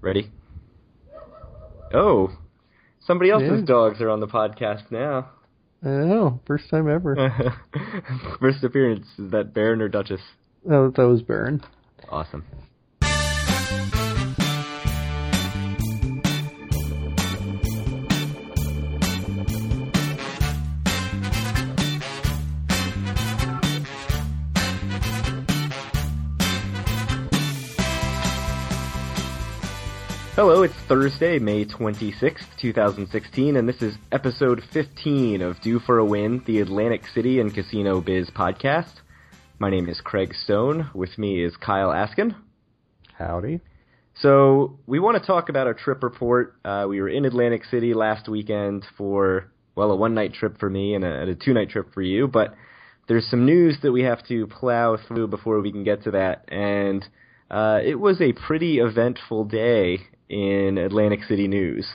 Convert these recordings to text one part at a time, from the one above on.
Ready? Oh, somebody else's Yeah. dogs are on the podcast now. I know, first time ever. First appearance. Is that Baron or Duchess? Oh, that was Baron. Awesome. Hello, it's Thursday, May 26th, 2016, and this is episode 15 of Due for a Win, the Atlantic City and Casino Biz podcast. My name is Craig Stone. With me is Kyle Askin. Howdy. So, we want to talk about our trip report. Uh, we were in Atlantic City last weekend for, well, a one night trip for me and a, and a two night trip for you, but there's some news that we have to plow through before we can get to that, and uh, it was a pretty eventful day in Atlantic City news.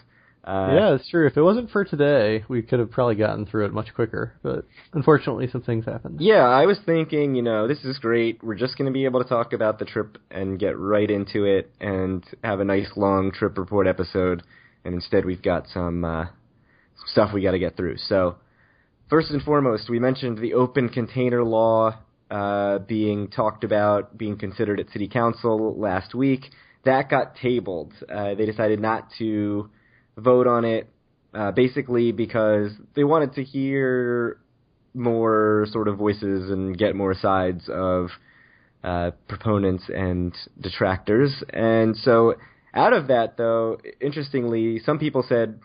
Uh, yeah, it's true. If it wasn't for today, we could have probably gotten through it much quicker. But unfortunately, some things happened. Yeah, I was thinking, you know, this is great. We're just going to be able to talk about the trip and get right into it and have a nice long trip report episode. And instead, we've got some, uh, stuff we got to get through. So, first and foremost, we mentioned the open container law uh, being talked about, being considered at City Council last week. That got tabled. Uh, they decided not to vote on it, uh, basically because they wanted to hear more sort of voices and get more sides of uh, proponents and detractors. And so, out of that, though, interestingly, some people said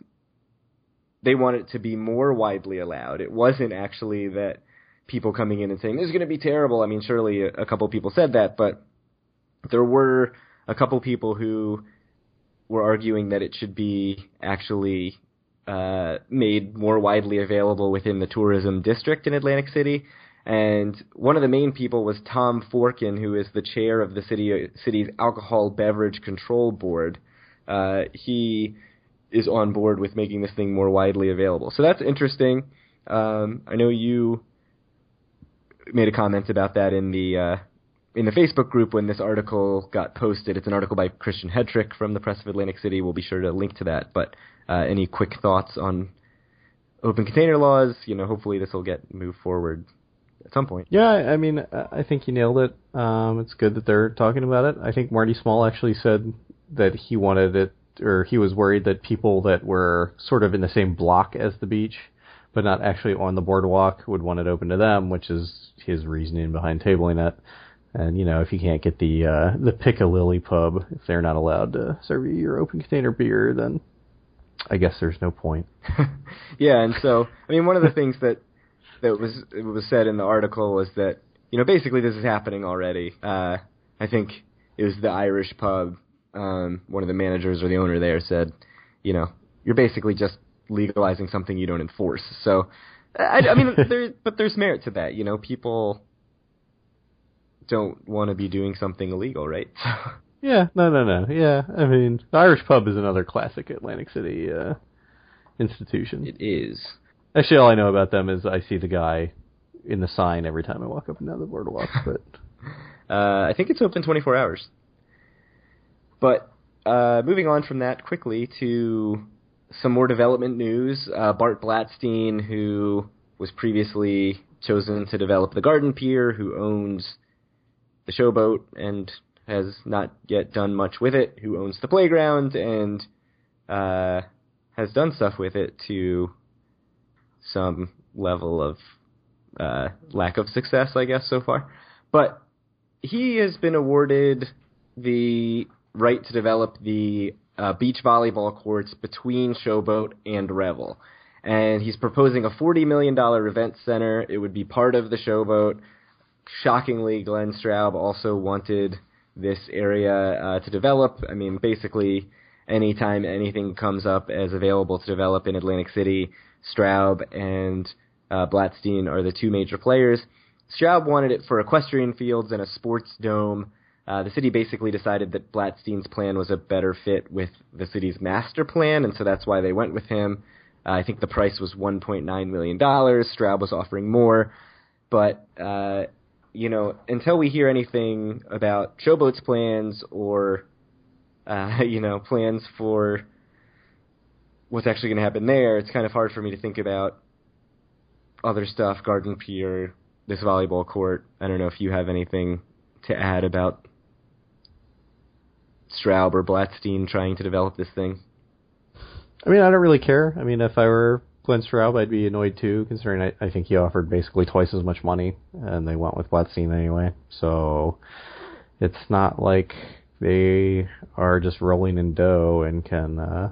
they want it to be more widely allowed. It wasn't actually that people coming in and saying this is going to be terrible. I mean, surely a, a couple people said that, but there were a couple people who were arguing that it should be actually uh, made more widely available within the tourism district in Atlantic City. And one of the main people was Tom Forkin, who is the chair of the city city's alcohol beverage control board. Uh, he is on board with making this thing more widely available. So that's interesting. Um, I know you made a comment about that in the uh, in the Facebook group when this article got posted. It's an article by Christian Hetrick from the Press of Atlantic City. We'll be sure to link to that. But uh, any quick thoughts on open container laws? You know, hopefully this will get moved forward at some point. Yeah, I mean, I I think you nailed it. Um, it's good that they're talking about it. I think Marty Small actually said that he wanted it, or he was worried that people that were sort of in the same block as the beach, but not actually on the boardwalk, would want it open to them, which is his reasoning behind tabling it. And you know, if you can't get the uh, the Piccalilli pub, if they're not allowed to serve you your open container beer, then I guess there's no point. yeah, and so I mean, one of the things that that was it was said in the article was that you know basically this is happening already. Uh, I think it was the Irish pub. Um, one of the managers or the owner there said, you know, you're basically just legalizing something you don't enforce. So, I, I mean, there, but there's merit to that. You know, people don't want to be doing something illegal, right? Yeah, no, no, no. Yeah, I mean, the Irish pub is another classic Atlantic City uh, institution. it is. Actually, all I know about them is I see the guy in the sign every time I walk up and down the boardwalk. But Uh, I think it's open 24 hours. But uh, moving on from that quickly to some more development news. Uh, Bart Blatstein, who was previously chosen to develop the Garden Pier, who owns the Showboat and has not yet done much with it, who owns the playground and uh, has done stuff with it to some level of uh, lack of success, I guess, so far. But he has been awarded the right to develop the uh, beach volleyball courts between Showboat and Revel. And he's proposing a $40 million event center. It would be part of the Showboat. Shockingly, Glenn Straub also wanted this area uh, to develop. I mean, basically, anytime anything comes up as available to develop in Atlantic City, Straub and uh, Blatstein are the two major players. Straub wanted it for equestrian fields and a sports dome. Uh, the city basically decided that Blatstein's plan was a better fit with the city's master plan, and so that's why they went with him. Uh, I think the price was $1.9 million. Straub was offering more, but uh, you know, until we hear anything about Showboat's plans or uh, you know, plans for what's actually going to happen there, it's kind of hard for me to think about other stuff, Garden Pier, this volleyball court. I don't know if you have anything to add about Straub or Blatstein trying to develop this thing. I mean, I don't really care. I mean, if I were Glenn Straub, I'd be annoyed too, considering I, I think he offered basically twice as much money, and they went with Blatstein anyway. So it's not like they are just rolling in dough and can, uh,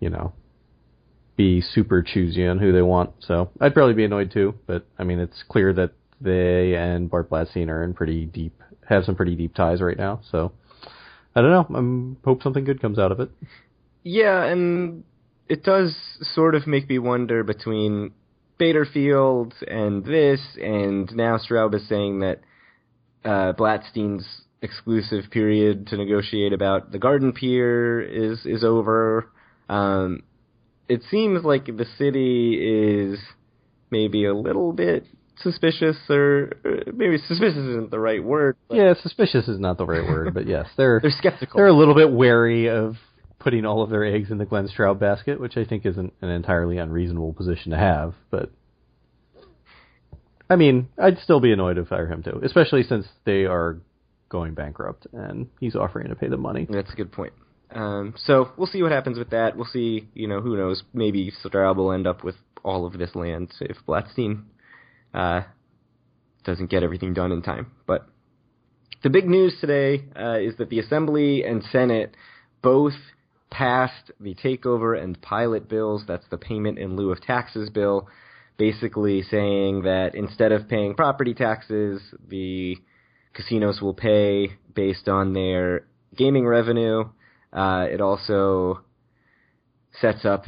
you know, be super choosy on who they want. So I'd probably be annoyed too. But I mean, it's clear that they and Bart Blatstein are in pretty deep, have some pretty deep ties right now. So I don't know. I hope something good comes out of it. Yeah, and it does sort of make me wonder between Bader Field and this, and now Straub is saying that uh, Blatstein's exclusive period to negotiate about the Garden Pier is is over. Um, it seems like the city is maybe a little bit suspicious, or maybe suspicious isn't the right word. Yeah, suspicious is not the right word, but yes, they're they're skeptical. They're a little bit wary of putting all of their eggs in the Glenn Straub basket, which I think isn't an entirely unreasonable position to have. But I mean, I'd still be annoyed if I were him too, especially since they are going bankrupt and he's offering to pay them money. That's a good point. Um, so we'll see what happens with that. We'll see. You know, who knows? Maybe Straub will end up with all of this land if Blatstein uh, doesn't get everything done in time. But the big news today uh, is that the Assembly and Senate both passed the takeover and pilot bills. That's the payment in lieu of taxes bill, basically saying that instead of paying property taxes, the casinos will pay based on their gaming revenue. Uh, it also sets up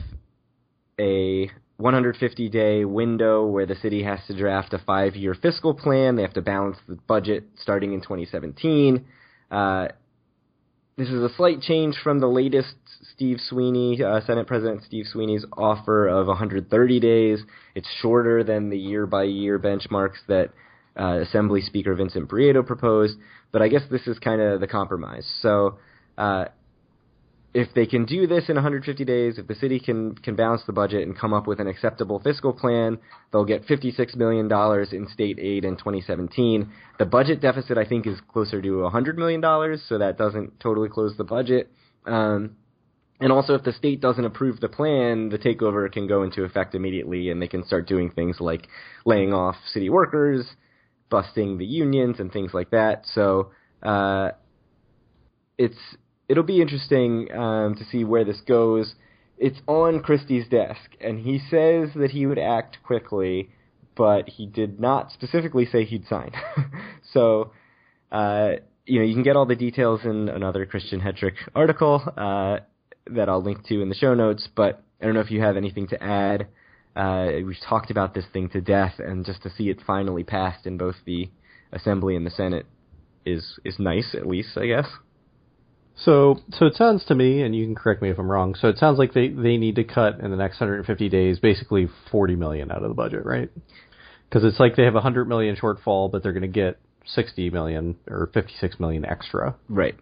a 150 day window where the city has to draft a five year fiscal plan. They have to balance the budget starting in 2017. Uh, this is a slight change from the latest Steve Sweeney, uh, Senate President Steve Sweeney's offer of 130 days. It's shorter than the year by year benchmarks that uh, Assembly Speaker Vincent Prieto proposed, but I guess this is kind of the compromise. So uh, if they can do this in 150 days, if the city can can balance the budget and come up with an acceptable fiscal plan, they'll get 56 million dollars in state aid in 2017. The budget deficit, I think, is closer to 100 million dollars, so that doesn't totally close the budget. Um, and also, if the state doesn't approve the plan, the takeover can go into effect immediately, and they can start doing things like laying off city workers, busting the unions, and things like that. So uh, it's it'll be interesting um, to see where this goes. It's on Christie's desk, and he says that he would act quickly, but he did not specifically say he'd sign. so, uh, you know, you can get all the details in another Christian Hetrick article uh, that I'll link to in the show notes. But I don't know if you have anything to add. Uh, we've talked about this thing to death, and just to see it finally passed in both the Assembly and the Senate is is nice, at least I guess. So, so it sounds to me, and you can correct me if I'm wrong. So it sounds like they they need to cut in the next 150 days, basically 40 million out of the budget, right? Because it's like they have a 100 million shortfall, but they're going to get 60 million or 56 million extra. Right.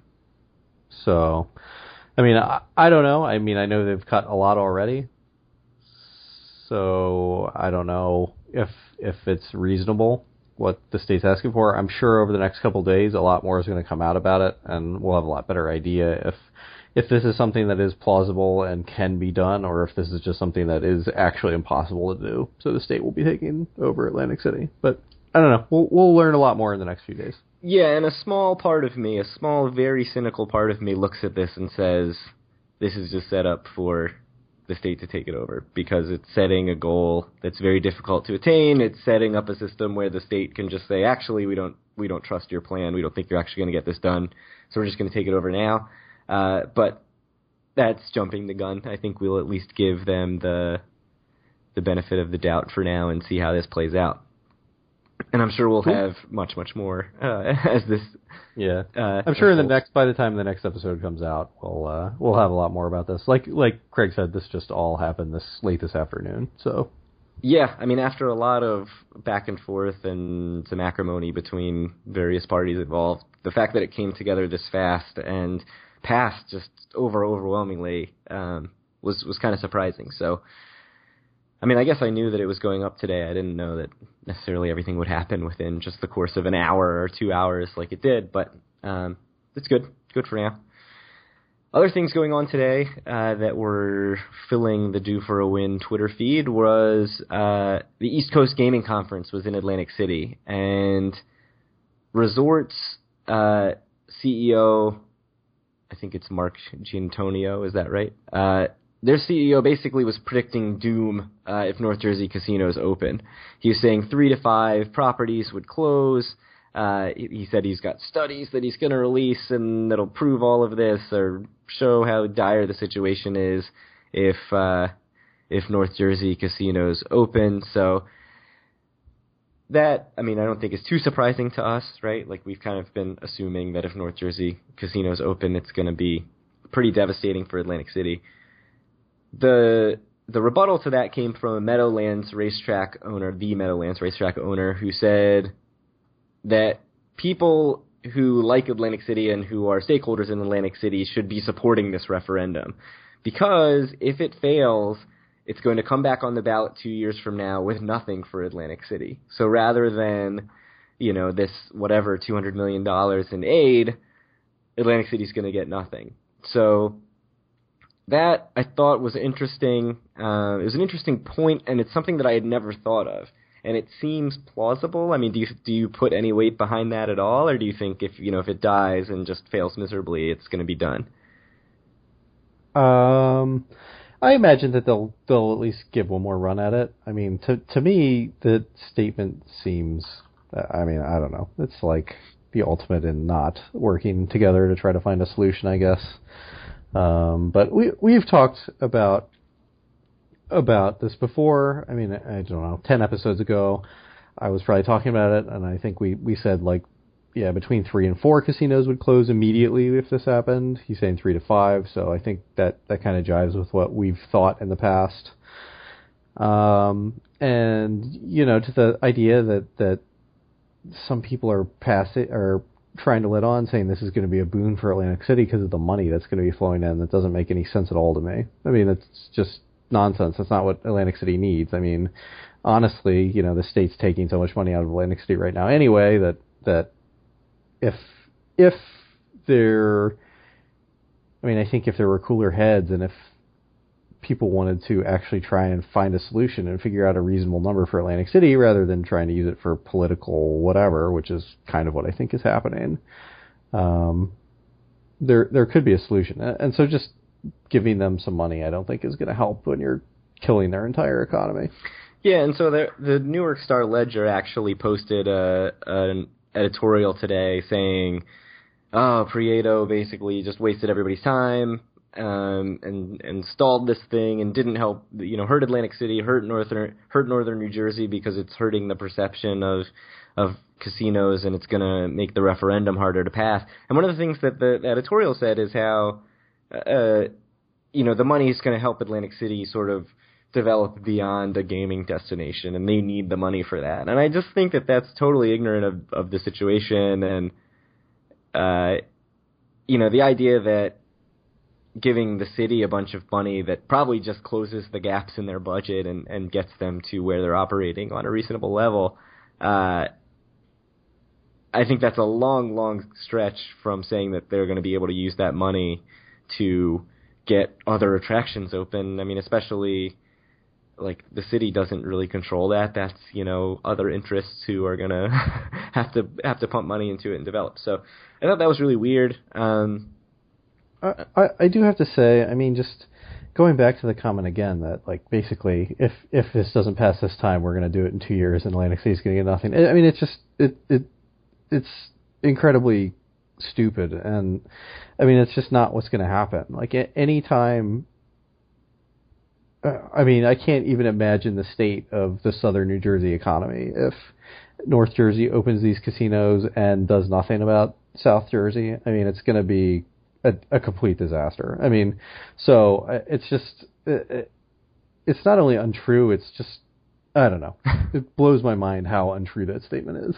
So, I mean, I, I don't know. I mean, I know they've cut a lot already. So I don't know if if it's reasonable what the state's asking for. I'm sure over the next couple days, a lot more is going to come out about it, and we'll have a lot better idea if if this is something that is plausible and can be done, or if this is just something that is actually impossible to do. So the state will be taking over Atlantic City, but I don't know. We'll we'll learn a lot more in the next few days. Yeah, and a small part of me, a small, very cynical part of me, looks at this and says, "This is just set up for the state to take it over because it's setting a goal that's very difficult to attain. It's setting up a system where the state can just say, actually, we don't we don't trust your plan. We don't think you're actually going to get this done, so we're just going to take it over now. Uh, but that's jumping the gun. I think we'll at least give them the the benefit of the doubt for now and see how this plays out. And I'm sure we'll cool. have much, much more uh, as this. Yeah, uh, I'm sure in the next by the time the next episode comes out, we'll uh, we'll have a lot more about this. Like like Craig said, this just all happened this late this afternoon. So Yeah, I mean, after a lot of back and forth and some acrimony between various parties involved, the fact that it came together this fast and passed just over overwhelmingly um, was was kind of surprising. So, I mean, I guess I knew that it was going up today. I didn't know that necessarily everything would happen within just the course of an hour or two hours like it did, but um, it's good. Good for now. Other things going on today uh, that were filling the "Due for a Win Twitter feed was uh, the East Coast Gaming Conference was in Atlantic City, and Resorts uh, CEO, I think it's Mark Giannantonio, is that right? Their CEO basically was predicting doom uh, if North Jersey casinos open. He was saying three to five properties would close. Uh, he said he's got studies that he's going to release and that'll prove all of this or show how dire the situation is if uh, if North Jersey casinos open. So that I mean I don't think is too surprising to us, right? Like we've kind of been assuming that if North Jersey casinos open, it's going to be pretty devastating for Atlantic City. The the rebuttal to that came from a Meadowlands racetrack owner, the Meadowlands racetrack owner, who said that people who like Atlantic City and who are stakeholders in Atlantic City should be supporting this referendum. Because if it fails, it's going to come back on the ballot two years from now with nothing for Atlantic City. So rather than, you know, this whatever $200 million in aid, Atlantic City's going to get nothing. So that I thought was interesting. Uh, it was an interesting point, and it's something that I had never thought of and it seems plausible. I mean, do you do you put any weight behind that at all, or do you think if you know if it dies and just fails miserably, it's going to be done? Um, I imagine that they'll they'll at least give one more run at it. I mean, to to me, the statement seems. I mean, I don't know. It's like the ultimate in not working together to try to find a solution, I guess. Um, but we we've talked about about this before. I mean, I don't know, ten episodes ago, I was probably talking about it, and I think we we said like, yeah, between three and four casinos would close immediately if this happened. He's saying three to five, so I think that that kind of jives with what we've thought in the past. Um, and you know, to the idea that that some people are passing or trying to let on saying this is going to be a boon for Atlantic City because of the money that's going to be flowing in. That doesn't make any sense at all to me. I mean, it's just nonsense. That's not what Atlantic City needs. I mean, honestly, you know, the state's taking so much money out of Atlantic City right now anyway that that if if there I mean, I think if there were cooler heads and if people wanted to actually try and find a solution and figure out a reasonable number for Atlantic City rather than trying to use it for political whatever, which is kind of what I think is happening. Um, there there could be a solution, and so just giving them some money, I don't think is going to help when you're killing their entire economy. Yeah, and so the the Newark Star Ledger actually posted a an editorial today saying, "Oh, Prieto basically just wasted everybody's time." Um, and and stalled this thing and didn't help you know hurt Atlantic City hurt northern hurt northern New Jersey because it's hurting the perception of of casinos and it's going to make the referendum harder to pass. And one of the things that the, the editorial said is how uh, you know, the money is going to help Atlantic City sort of develop beyond a gaming destination, and they need the money for that. And I just think that that's totally ignorant of, of the situation, and uh, you know, the idea that giving the city a bunch of money that probably just closes the gaps in their budget and, and gets them to where they're operating on a reasonable level. Uh, I think that's a long, long stretch from saying that they're going to be able to use that money to get other attractions open. I mean, especially like the city doesn't really control that. That's you know other interests who are gonna have to have to pump money into it and develop. So I thought that was really weird. Um, I, I I do have to say, I mean, just going back to the comment again that like basically if if this doesn't pass this time, we're gonna do it in two years, and Atlantic City's gonna get nothing. I mean, it's just it it it's incredibly stupid and I mean, it's just not what's going to happen. Like at any time, uh, I mean, I can't even imagine the state of the southern New Jersey economy if North Jersey opens these casinos and does nothing about South Jersey. I mean, it's going to be a, a complete disaster. I mean, so uh, it's just it, it's not only untrue; it's just I don't know. it blows my mind how untrue that statement is.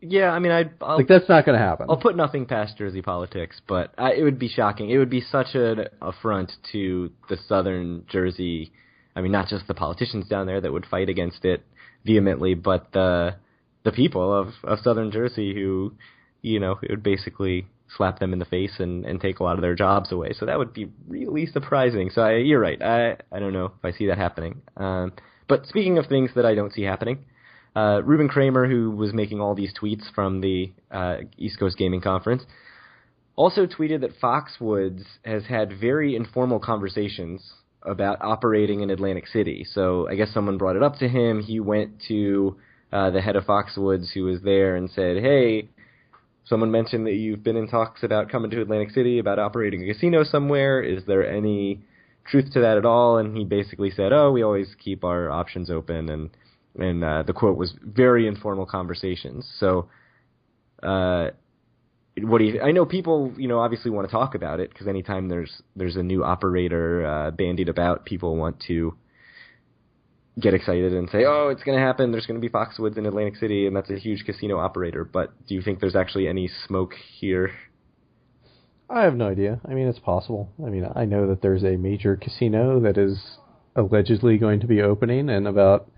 Yeah, I mean, I I'll, Like that's not going to happen. I'll put nothing past Jersey politics, but I, it would be shocking. It would be such an affront to the Southern Jersey. I mean, not just the politicians down there that would fight against it vehemently, but the the people of of Southern Jersey who, you know, it would basically slap them in the face and and take a lot of their jobs away. So that would be really surprising. So I, you're right. I I don't know if I see that happening. Um, but speaking of things that I don't see happening. Uh, Ruben Kramer, who was making all these tweets from the uh, East Coast Gaming Conference, also tweeted that Foxwoods has had very informal conversations about operating in Atlantic City. So I guess someone brought it up to him. He went to uh, the head of Foxwoods, who was there, and said, "Hey, someone mentioned that you've been in talks about coming to Atlantic City about operating a casino somewhere. Is there any truth to that at all?" And he basically said, "Oh, we always keep our options open." And and uh, the quote was very informal conversations. So, uh, what do you? I know people, you know, obviously want to talk about it because anytime there's there's a new operator uh, bandied about, people want to get excited and say, "Oh, it's going to happen. There's going to be Foxwoods in Atlantic City, and that's a huge casino operator." But do you think there's actually any smoke here? I have no idea. I mean, it's possible. I mean, I know that there's a major casino that is allegedly going to be opening in about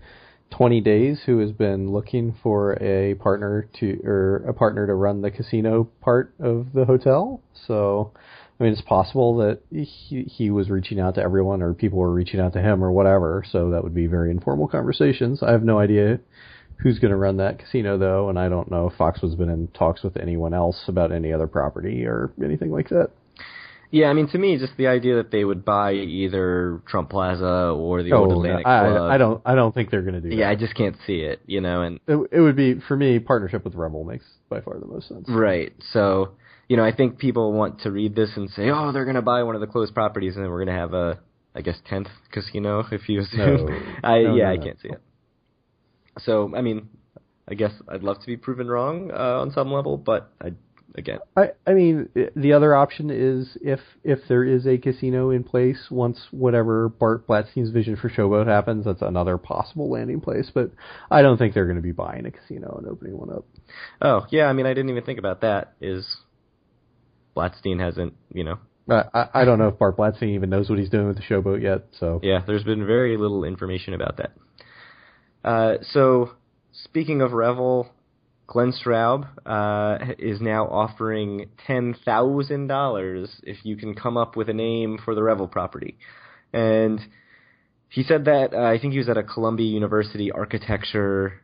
20 days who has been looking for a partner to or a partner to run the casino part of the hotel. So, I mean, it's possible that he he was reaching out to everyone or people were reaching out to him or whatever. So that would be very informal conversations. I have no idea who's going to run that casino though, and I don't know if Foxwood's been in talks with anyone else about any other property or anything like that. Yeah, I mean, to me, just the idea that they would buy either Trump Plaza or the oh, Old Oh, Atlantic I, Club. I don't I don't think they're going to do that. Yeah, I just can't see it, you know, and It, it would be for me partnership with Revel makes by far the most sense. Right. So, you know, I think people want to read this and say, "Oh, they're going to buy one of the closed properties, and then we're going to have a, I guess, tenth casino." If you assume, No. I No, yeah, no, I can't see it. So, I mean, I guess I'd love to be proven wrong uh, on some level, but I, again, I I mean the other option is if if there is a casino in place once whatever Bart Blatstein's vision for Showboat happens, that's another possible landing place. But I don't think they're going to be buying a casino and opening one up. oh yeah, I mean, I didn't even think about that. Is Blatstein hasn't, you know, I I, I don't know if Bart Blatstein even knows what he's doing with the Showboat yet. So Yeah, there's been very little information about that. Uh, so, speaking of Revel, Glenn Straub uh, is now offering ten thousand dollars if you can come up with a name for the Revel property, and he said that uh, I think he was at a Columbia University architecture,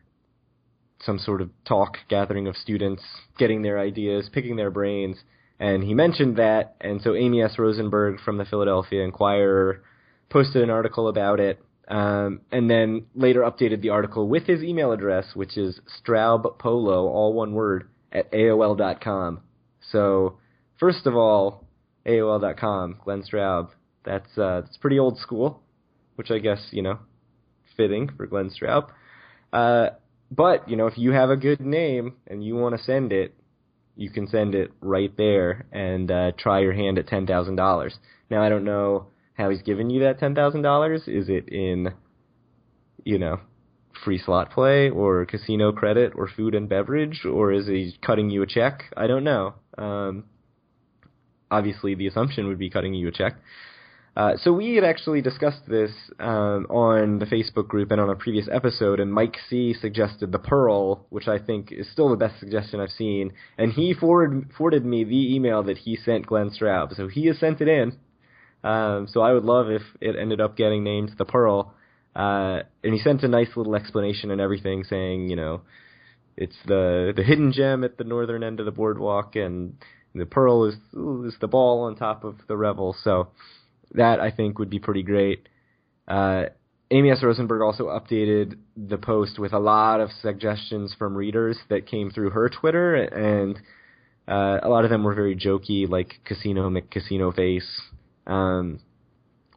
some sort of talk gathering of students, getting their ideas, picking their brains, and he mentioned that, and so Amy S. Rosenberg from the Philadelphia Inquirer posted an article about it, um, and then later updated the article with his email address, which is straubpolo, all one word, at AOL.com. So, first of all, AOL.com, Glenn Straub, that's, uh, that's pretty old school, which I guess, you know, fitting for Glenn Straub. Uh, but, you know, if you have a good name and you want to send it, you can send it right there and uh, try your hand at ten thousand dollars. Now I don't know how he's giving you that ten thousand dollars. Is it in, you know, free slot play or casino credit or food and beverage, or is he cutting you a check? I don't know. Um, obviously, the assumption would be cutting you a check. Uh, so we had actually discussed this um, on the Facebook group and on a previous episode, and Mike C suggested the Pearl, which I think is still the best suggestion I've seen, and he forwarded forwarded me the email that he sent Glenn Straub, so he has sent it in. Um, so I would love if it ended up getting named the Pearl, uh, and he sent a nice little explanation and everything, saying, you know, it's the the hidden gem at the northern end of the boardwalk, and the Pearl is is the ball on top of the Revel. So that I think would be pretty great. Uh, Amy S. Rosenberg also updated the post with a lot of suggestions from readers that came through her Twitter, and uh, a lot of them were very jokey, like Casino McCasino Face. Um,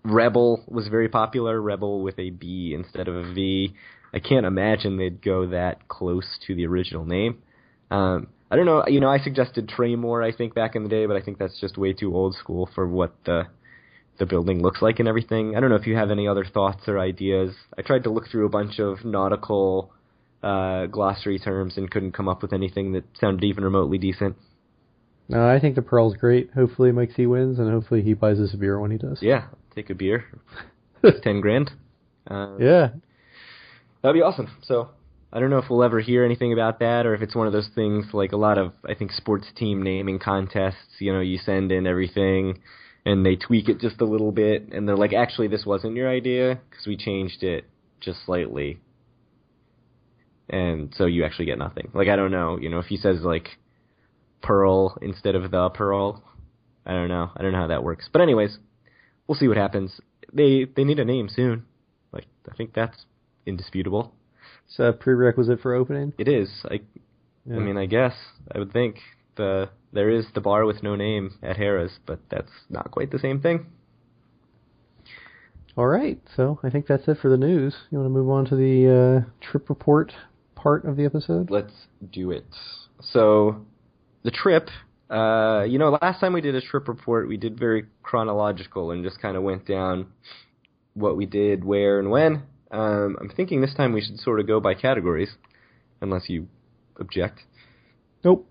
Rebel was very popular, Rebel with a B instead of a V. I can't imagine they'd go that close to the original name. Um, I don't know, you know, I suggested Traymore, I think, back in the day, but I think that's just way too old school for what the the building looks like and everything. I don't know if you have any other thoughts or ideas. I tried to look through a bunch of nautical uh, glossary terms and couldn't come up with anything that sounded even remotely decent. No, I think the Pearl's great. Hopefully Mike C wins, and hopefully he buys us a beer when he does. Yeah, take a beer. It's ten grand. Uh, Yeah. That'd be awesome. So I don't know if we'll ever hear anything about that, or if it's one of those things like a lot of I think sports team naming contests. You know, you send in everything, and they tweak it just a little bit, and they're like, actually, this wasn't your idea because we changed it just slightly, and so you actually get nothing. Like I don't know. You know, if he says like Pearl instead of the Pearl, I don't know. I don't know how that works. But anyways, we'll see what happens. They they need a name soon. Like I think that's indisputable. It's a prerequisite for opening. It is. I Yeah. I mean, I guess I would think the there is the bar with no name at Harrah's, but that's not quite the same thing. All right, so I think that's it for the news. You want to move on to the uh, trip report part of the episode? Let's do it. So, the trip. Uh, you know, last time we did a trip report, we did very chronological and just kind of went down what we did, where, and when. Um, I'm thinking this time we should sort of go by categories, unless you object. Nope.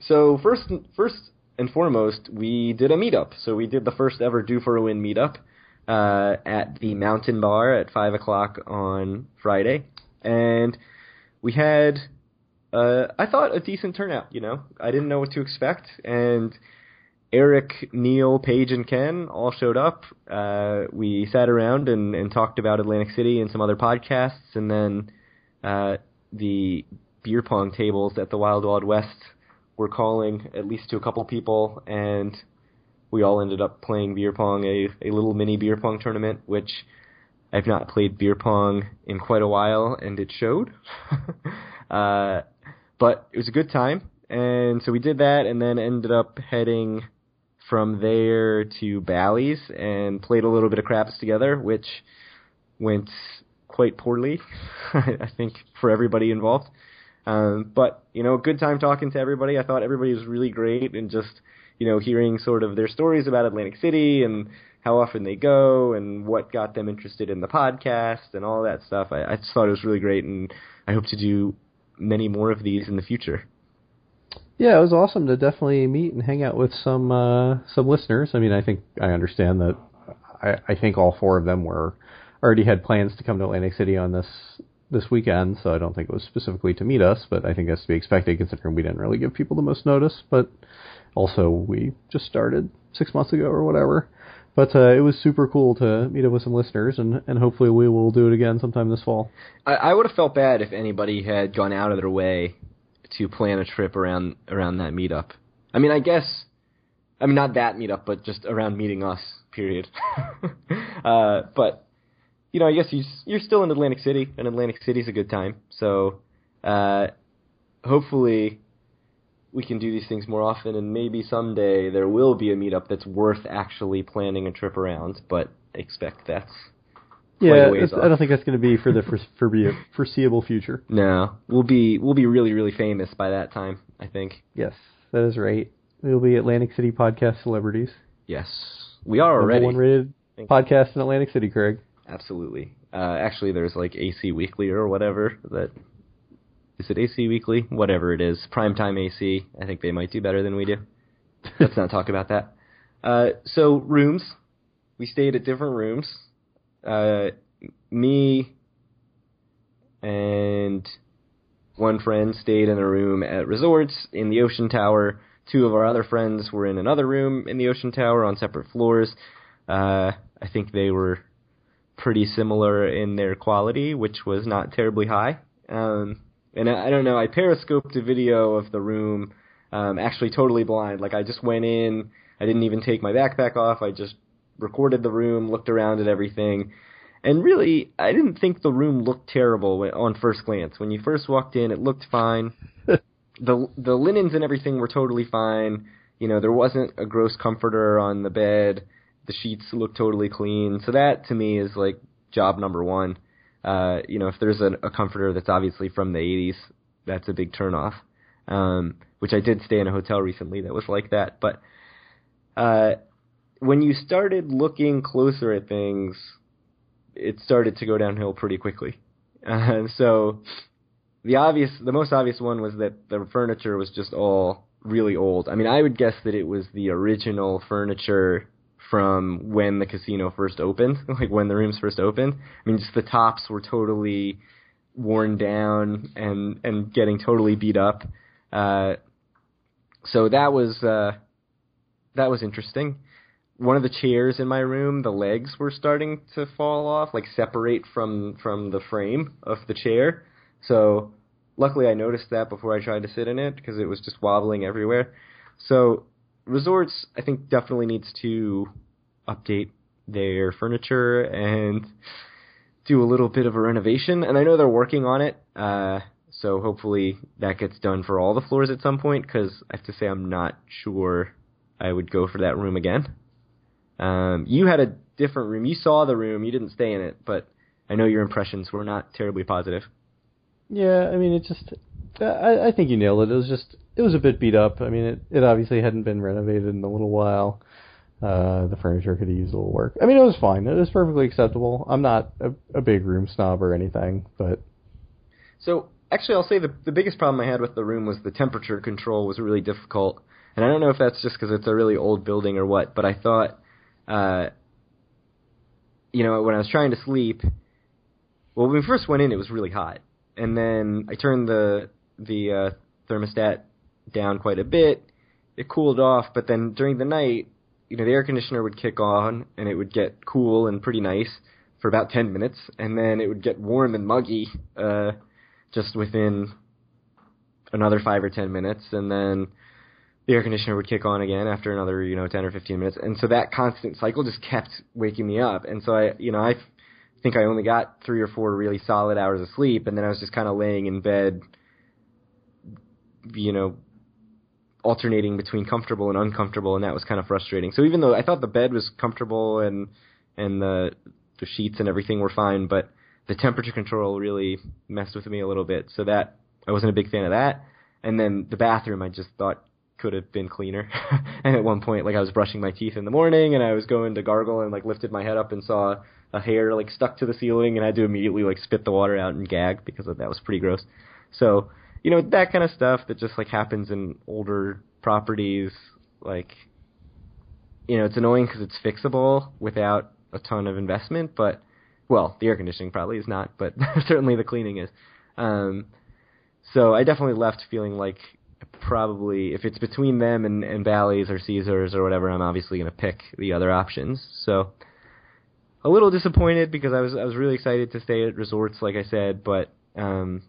So first, first and foremost, we did a meetup. So we did the first ever Due for a Win meetup uh, at the Mountain Bar at five o'clock on Friday, and we had, uh, I thought, a decent turnout. You know, I didn't know what to expect, and Eric, Neil, Paige, and Ken all showed up. Uh, we sat around and, and talked about Atlantic City and some other podcasts, and then uh, the beer pong tables at the Wild Wild West were calling at least to a couple people, and we all ended up playing beer pong, a, a little mini beer pong tournament, which I've not played beer pong in quite a while, and it showed. uh, but it was a good time, and so we did that, and then ended up heading from there to Bally's and played a little bit of craps together, which went quite poorly, I think, for everybody involved. Um, but you know, good time talking to everybody. I thought everybody was really great, and just you know, hearing sort of their stories about Atlantic City and how often they go and what got them interested in the podcast and all that stuff. I, I just thought it was really great, and I hope to do many more of these in the future. Yeah, it was awesome to definitely meet and hang out with some uh, some listeners. I mean, I think I understand that. I, I think all four of them were already had plans to come to Atlantic City on this this weekend, so I don't think it was specifically to meet us, but I think that's to be expected considering we didn't really give people the most notice. But also, we just started six months ago or whatever. But uh, it was super cool to meet up with some listeners, and, and hopefully we will do it again sometime this fall. I, I would have felt bad if anybody had gone out of their way to plan a trip around around that meetup. I mean, I guess, I mean not that meetup, but just around meeting us. Period. uh, but you know, I guess you you're still in Atlantic City, and Atlantic City's a good time. So uh, hopefully we can do these things more often, and maybe someday there will be a meetup that's worth actually planning a trip around. But expect that's Yeah, I don't think that's going to be for the forbe- foreseeable future. No, we'll be we'll be really really famous by that time. I think. Yes, that is right. We'll be Atlantic City podcast celebrities. Yes, we are already. Number one rated podcast in Atlantic City, Craig. Absolutely. Uh, actually, there's like AC Weekly or whatever that. Is it AC Weekly? Whatever it is, primetime AC. I think they might do better than we do. Let's not talk about that. Uh, so rooms, we stayed at different rooms. Uh, me and one friend stayed in a room at resorts in the Ocean Tower. Two of our other friends were in another room in the Ocean Tower on separate floors. Uh, I think they were pretty similar in their quality, which was not terribly high. Um, and I, I don't know, I periscoped a video of the room, um, actually totally blind. Like I just went in, I didn't even take my backpack off. I just recorded the room, looked around at everything, and really, I didn't think the room looked terrible when, on first glance. When you first walked in, it looked fine. the the linens and everything were totally fine. You know, there wasn't a gross comforter on the bed. The sheets look totally clean. So that to me is like job number one. Uh, you know, if there's a, a comforter that's obviously from the 80s, that's a big turnoff. Um, which I did stay in a hotel recently that was like that. But uh, when you started looking closer at things, it started to go downhill pretty quickly. Uh, so the obvious, the most obvious one was that the furniture was just all really old. I mean, I would guess that it was the original furniture from when the casino first opened, like when the rooms first opened. I mean, just the tops were totally worn down and and getting totally beat up. Uh, so that was uh, that was interesting. One of the chairs in my room, the legs were starting to fall off, like separate from from the frame of the chair. So luckily, I noticed that before I tried to sit in it because it was just wobbling everywhere. So resorts, I think, definitely needs to update their furniture and do a little bit of a renovation. And I know they're working on it. Uh, so hopefully that gets done for all the floors at some point because I have to say I'm not sure I would go for that room again. Um, you had a different room. You saw the room. You didn't stay in it, but I know your impressions were not terribly positive. Yeah, I mean, it just. I, I think you nailed it. It was just. It was a bit beat up. I mean, it, it obviously hadn't been renovated in a little while. Uh, the furniture could have used a little work. I mean, it was fine. It was perfectly acceptable. I'm not a, a big room snob or anything, but. So actually, I'll say the the biggest problem I had with the room was the temperature control was really difficult, and I don't know if that's just because it's a really old building or what. But I thought, uh, you know, when I was trying to sleep, well, when we first went in, it was really hot, and then I turned the the uh, thermostat down quite a bit. It cooled off, but then during the night, you know, the air conditioner would kick on and it would get cool and pretty nice for about 10 minutes, and then it would get warm and muggy uh, just within another five or 10 minutes, and then the air conditioner would kick on again after another, you know, 10 or 15 minutes. And so that constant cycle just kept waking me up. And so I, you know, I think I only got three or four really solid hours of sleep, and then I was just kind of laying in bed, you know, alternating between comfortable and uncomfortable, and that was kind of frustrating. So even though I thought the bed was comfortable and and the the sheets and everything were fine, but the temperature control really messed with me a little bit. So that I wasn't a big fan of that. And then the bathroom, I just thought could have been cleaner. and at one point, like I was brushing my teeth in the morning, and I was going to gargle, and like lifted my head up and saw a hair like stuck to the ceiling, and I had to immediately like spit the water out and gag because that was pretty gross. So you know that kind of stuff that just like happens in older properties, like you know it's annoying because it's fixable without a ton of investment, but well, the air conditioning probably is not, but certainly the cleaning is. Um, so I definitely left feeling like probably if it's between them and, and Bally's or Caesars or whatever, I'm obviously going to pick the other options. So a little disappointed because I was I was really excited to stay at resorts, like I said, but um,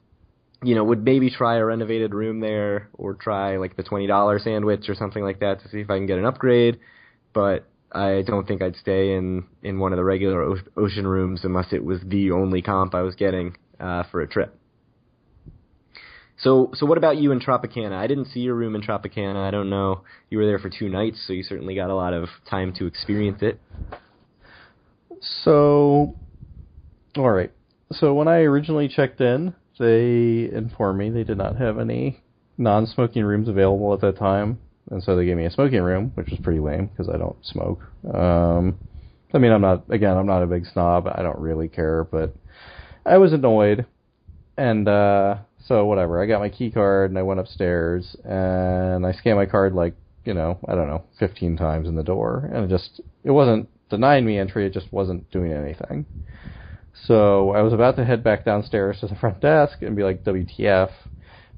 you know would maybe try a renovated room there or try like the twenty dollar sandwich or something like that to see if I can get an upgrade. But I don't think I'd stay in in one of the regular o- ocean rooms unless it was the only comp I was getting uh, for a trip. So, so what about you in Tropicana? I didn't see your room in Tropicana. I don't know. You were there for two nights, so you certainly got a lot of time to experience it. So, all right. So when I originally checked in, they informed me they did not have any non-smoking rooms available at that time, and so they gave me a smoking room, which was pretty lame because I don't smoke. Um, I mean, I'm not again, I'm not a big snob. I don't really care, but I was annoyed, and uh, so whatever. I got my key card and I went upstairs and I scanned my card like you know I don't know 15 times in the door, and it just it wasn't denying me entry. It just wasn't doing anything. So I was about to head back downstairs to the front desk and be like, WTF?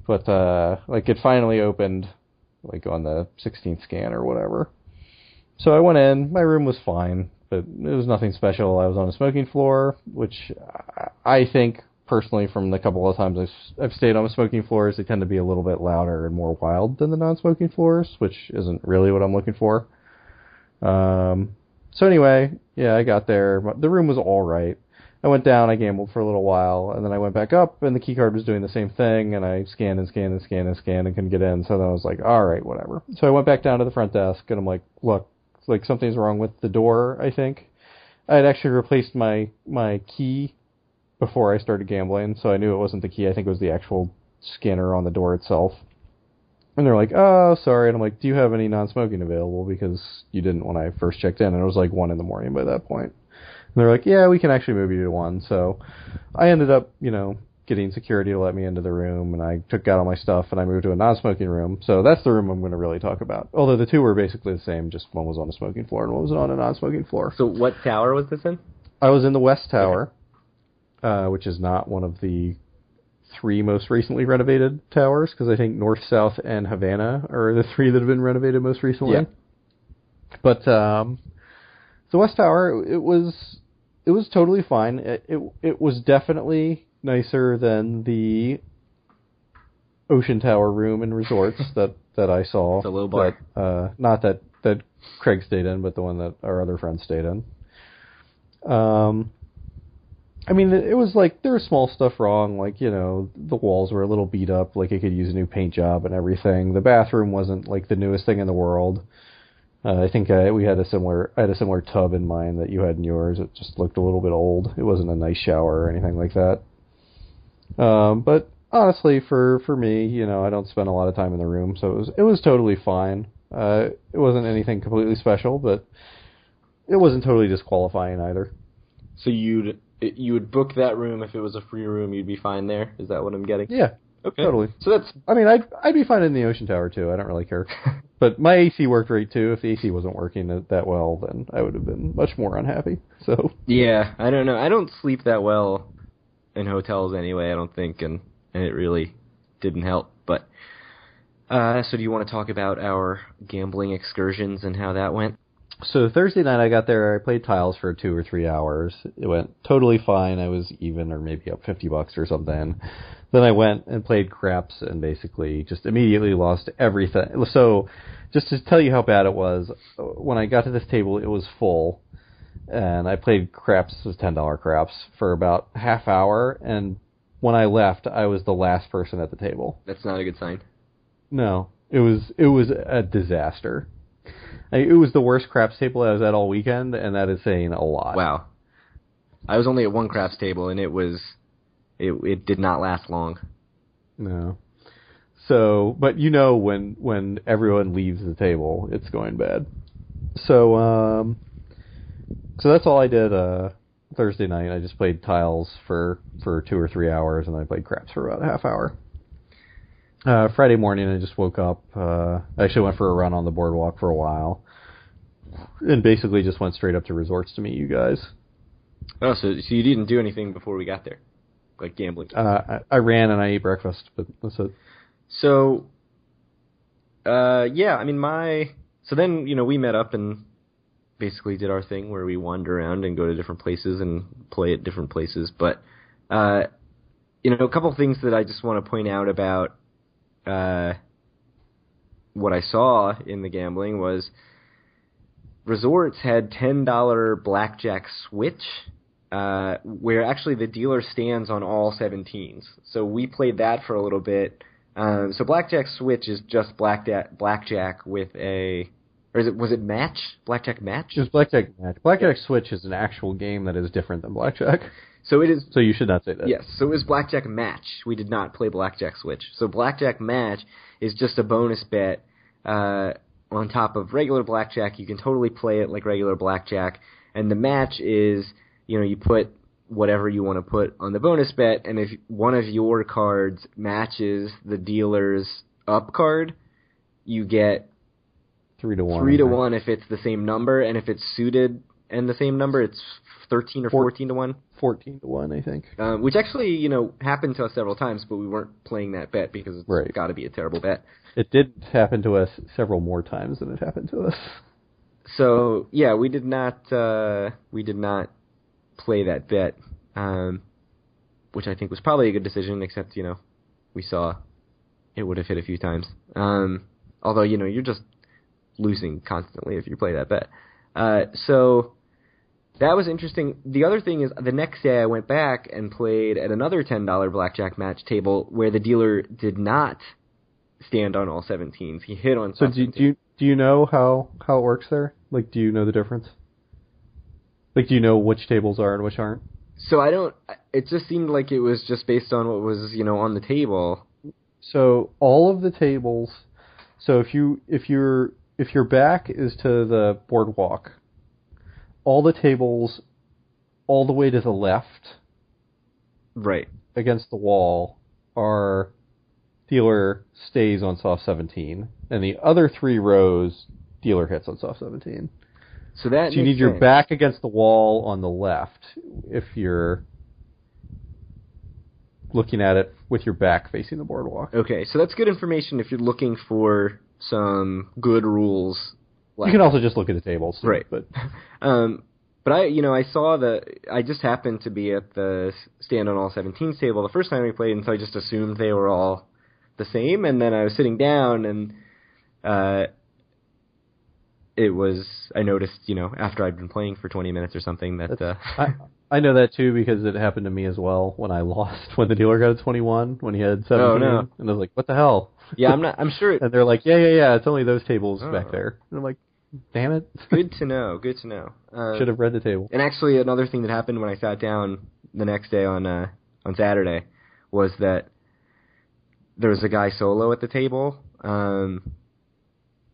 But uh, like it finally opened, like on the 16th scan or whatever. So I went in. My room was fine, but it was nothing special. I was on a smoking floor, which I think personally, from the couple of times I've, I've stayed on smoking floors, they tend to be a little bit louder and more wild than the non-smoking floors, which isn't really what I'm looking for. Um, so anyway, yeah, I got there. The room was all right. I went down, I gambled for a little while, and then I went back up, and the key card was doing the same thing, and I scanned and scanned and scanned and scanned and couldn't get in. So then I was like, all right, whatever. So I went back down to the front desk, and I'm like, look, like something's wrong with the door. I think I had actually replaced my my key before I started gambling, so I knew it wasn't the key. I think it was the actual scanner on the door itself. And they're like, "Oh, sorry." And I'm like, "Do you have any non-smoking available? Because you didn't when I first checked in, and it was like one in the morning by that point." And they're like, "Yeah, we can actually move you to one." So I ended up, you know, getting security to let me into the room, and I took out all my stuff and I moved to a non-smoking room. So that's the room I'm going to really talk about. Although the two were basically the same, just one was on a smoking floor and one was on a non-smoking floor. So what tower was this in? I was in the West Tower, uh, which is not one of the three most recently renovated towers because I think North, South, and Havana are the three that have been renovated most recently. Yeah. But um, the West Tower, it was it was totally fine. It it, it was definitely nicer than the Ocean Tower room and resorts that that I saw. Little bar. That, uh, not that that Craig stayed in, but the one that our other friends stayed in. Um, I mean, it was like there was small stuff wrong, like you know the walls were a little beat up, like it could use a new paint job and everything. The bathroom wasn't like the newest thing in the world. Uh, I think I, we had a similar, I had a similar tub in mine that you had in yours. It just looked a little bit old. It wasn't a nice shower or anything like that. Um, but honestly, for for me, you know, I don't spend a lot of time in the room, so it was it was totally fine. Uh, it wasn't anything completely special, but it wasn't totally disqualifying either. So you'd you would book that room if it was a free room. You'd be fine there. Is that what I'm getting? Yeah, Okay. totally. So that's I mean, I'd I'd be fine in the Ocean Tower too. I don't really care. but my AC worked great too. If the AC wasn't working that- that well, then I would have been much more unhappy. So yeah. I don't know. I don't sleep that well in hotels anyway. I don't think, and and it really didn't help. But uh, so do you want to talk about our gambling excursions and how that went? So Thursday night I got there. I played tiles for two or three hours. It went totally fine. I was even or maybe up fifty bucks or something. Then I went and played craps and basically just immediately lost everything. So just to tell you how bad it was, when I got to this table, it was full, and I played craps. It was ten dollar craps for about half hour. And when I left, I was the last person at the table. That's not a good sign. No, it was it was a disaster. I, it was the worst craps table I was at all weekend, and that is saying a lot. Wow. I was only at one craps table, and it was it it did not last long. No. So, but you know when when everyone leaves the table, it's going bad. So, um, so that's all I did uh, Thursday night. I just played tiles for for two or three hours, and I played craps for about a half hour. Uh, Friday morning, I just woke up. Uh, I actually went for a run on the boardwalk for a while, and basically just went straight up to resorts to meet you guys. Oh, so so you didn't do anything before we got there, like gambling. Uh, I, I ran and I ate breakfast, but that's it. So, uh, yeah, I mean, my so then you know we met up and basically did our thing where we wander around and go to different places and play at different places. But uh, you know, a couple things that I just want to point out about uh, what I saw in the gambling was resorts had ten dollar blackjack switch. Uh, where actually the dealer stands on all 17s. So we played that for a little bit. Um, so blackjack switch is just blackjack blackjack with a or is it was it match blackjack match? Was blackjack match. Blackjack switch is an actual game that is different than blackjack. So it is So you should not say that. yes. So it was blackjack match. We did not play blackjack switch. So blackjack match is just a bonus bet uh, on top of regular blackjack. You can totally play it like regular blackjack, and the match is you know you put whatever you want to put on the bonus bet, and if one of your cards matches the dealer's up card, you get Three to one. three to one if it's the same number, and if it's suited and the same number, it's thirteen or fourteen to one. Fourteen to one, I think. Um, which actually, you know, happened to us several times, but we weren't playing that bet because it's Right. got to be a terrible bet. It did happen to us several more times than it happened to us. So yeah, we did not uh, we did not play that bet, um, which I think was probably a good decision. Except you know, we saw it would have hit a few times. Um, although you know, you're just losing constantly if you play that bet. Uh, so that was interesting. The other thing is, the next day I went back and played at another ten dollar blackjack match table where the dealer did not stand on all 17s. He hit on So do, you- do you do you know how how it works there? Like, do you know the difference? Like, do you know which tables are and which aren't? So I don't. It just seemed like it was just based on what was you know on the table. So all of the tables, So if you if your if your back is to the boardwalk, all the tables all the way to the left Right. against the wall are dealer stays on soft 17, and the other three rows dealer hits on soft 17. So that So you need your back against the wall on the left if you're looking at it with your back facing the boardwalk. Okay, so that's good information if you're looking for some good rules. You can also just look at the tables. Right. But Um, but I, you know, I saw the. I just happened to be at the stand on all 17 table the first time we played, and so I just assumed they were all the same. And then I was sitting down, and uh, it was. I noticed, you know, after I'd been playing for 20 minutes or something, that. Uh, I, I know that too because it happened to me as well when I lost when the dealer got a 21 when he had 17. Oh, no. And I was like, what the hell? Yeah, I'm not. I'm sure. And they're like, yeah, yeah, yeah, it's only those tables Oh. back there. And I'm like, damn it. good to know. Good to know. Uh, Should have read the table. And actually, another thing that happened when I sat down the next day on uh, on Saturday was that there was a guy solo at the table. Um,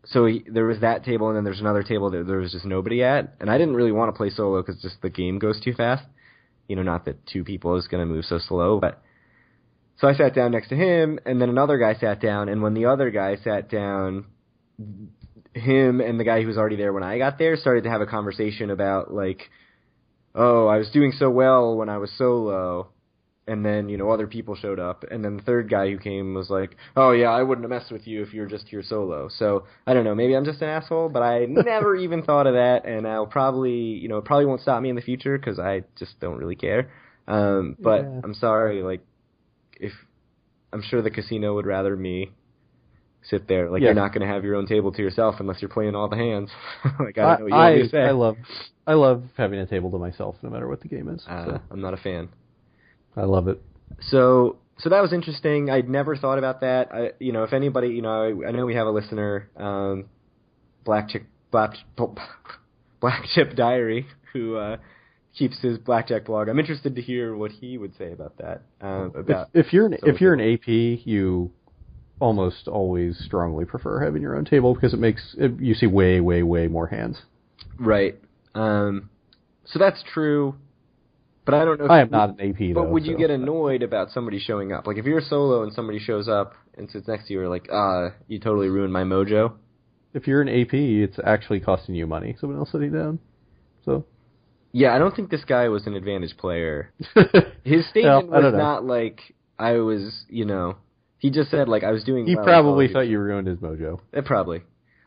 so he, there was that table, and then there's another table that there was just nobody at. And I didn't really want to play solo because just the game goes too fast. You know, not that two people is going to move so slow, but so I sat down next to him, and then another guy sat down. And when the other guy sat down, him and the guy who was already there when I got there started to have a conversation about like, oh, I was doing so well when I was solo, and then you know other people showed up, and then the third guy who came was like, oh yeah, I wouldn't have messed with you if you were just here solo. So I don't know, maybe I'm just an asshole, but I never even thought of that, and I'll probably you know it probably won't stop me in the future because I just don't really care. Um, but Yeah. I'm sorry, like if I'm sure the casino would rather me sit there. Like Yeah. you're not going to have your own table to yourself unless you're playing all the hands. like I I, don't know what you want me to say. I love I love having a table to myself no matter what the game is. uh, so I'm not a fan. I love it. So so that was interesting. I'd never thought about that. I you know if anybody you know I, I know we have a listener, um, Black Chick Black Black Chip Diary who uh, keeps his blackjack blog. I'm interested to hear what he would say about that. Um, about if, if you're an if you're an AP, you almost always strongly prefer having your own table because it makes it, you see way way way more hands. right. Um, so that's true. But I don't know. If I am not an AP But though. would you get annoyed about somebody showing up? Like if you're solo and somebody shows up and sits next to you, you're like, ah, you totally ruined my mojo. if you're an AP, it's actually costing you money. Someone else sitting down. So Yeah, I don't think this guy was an advantage player. His statement don't was know. not like I was, you know. He just said like I was doing. he well, probably thought you ruined his mojo. Eh, probably.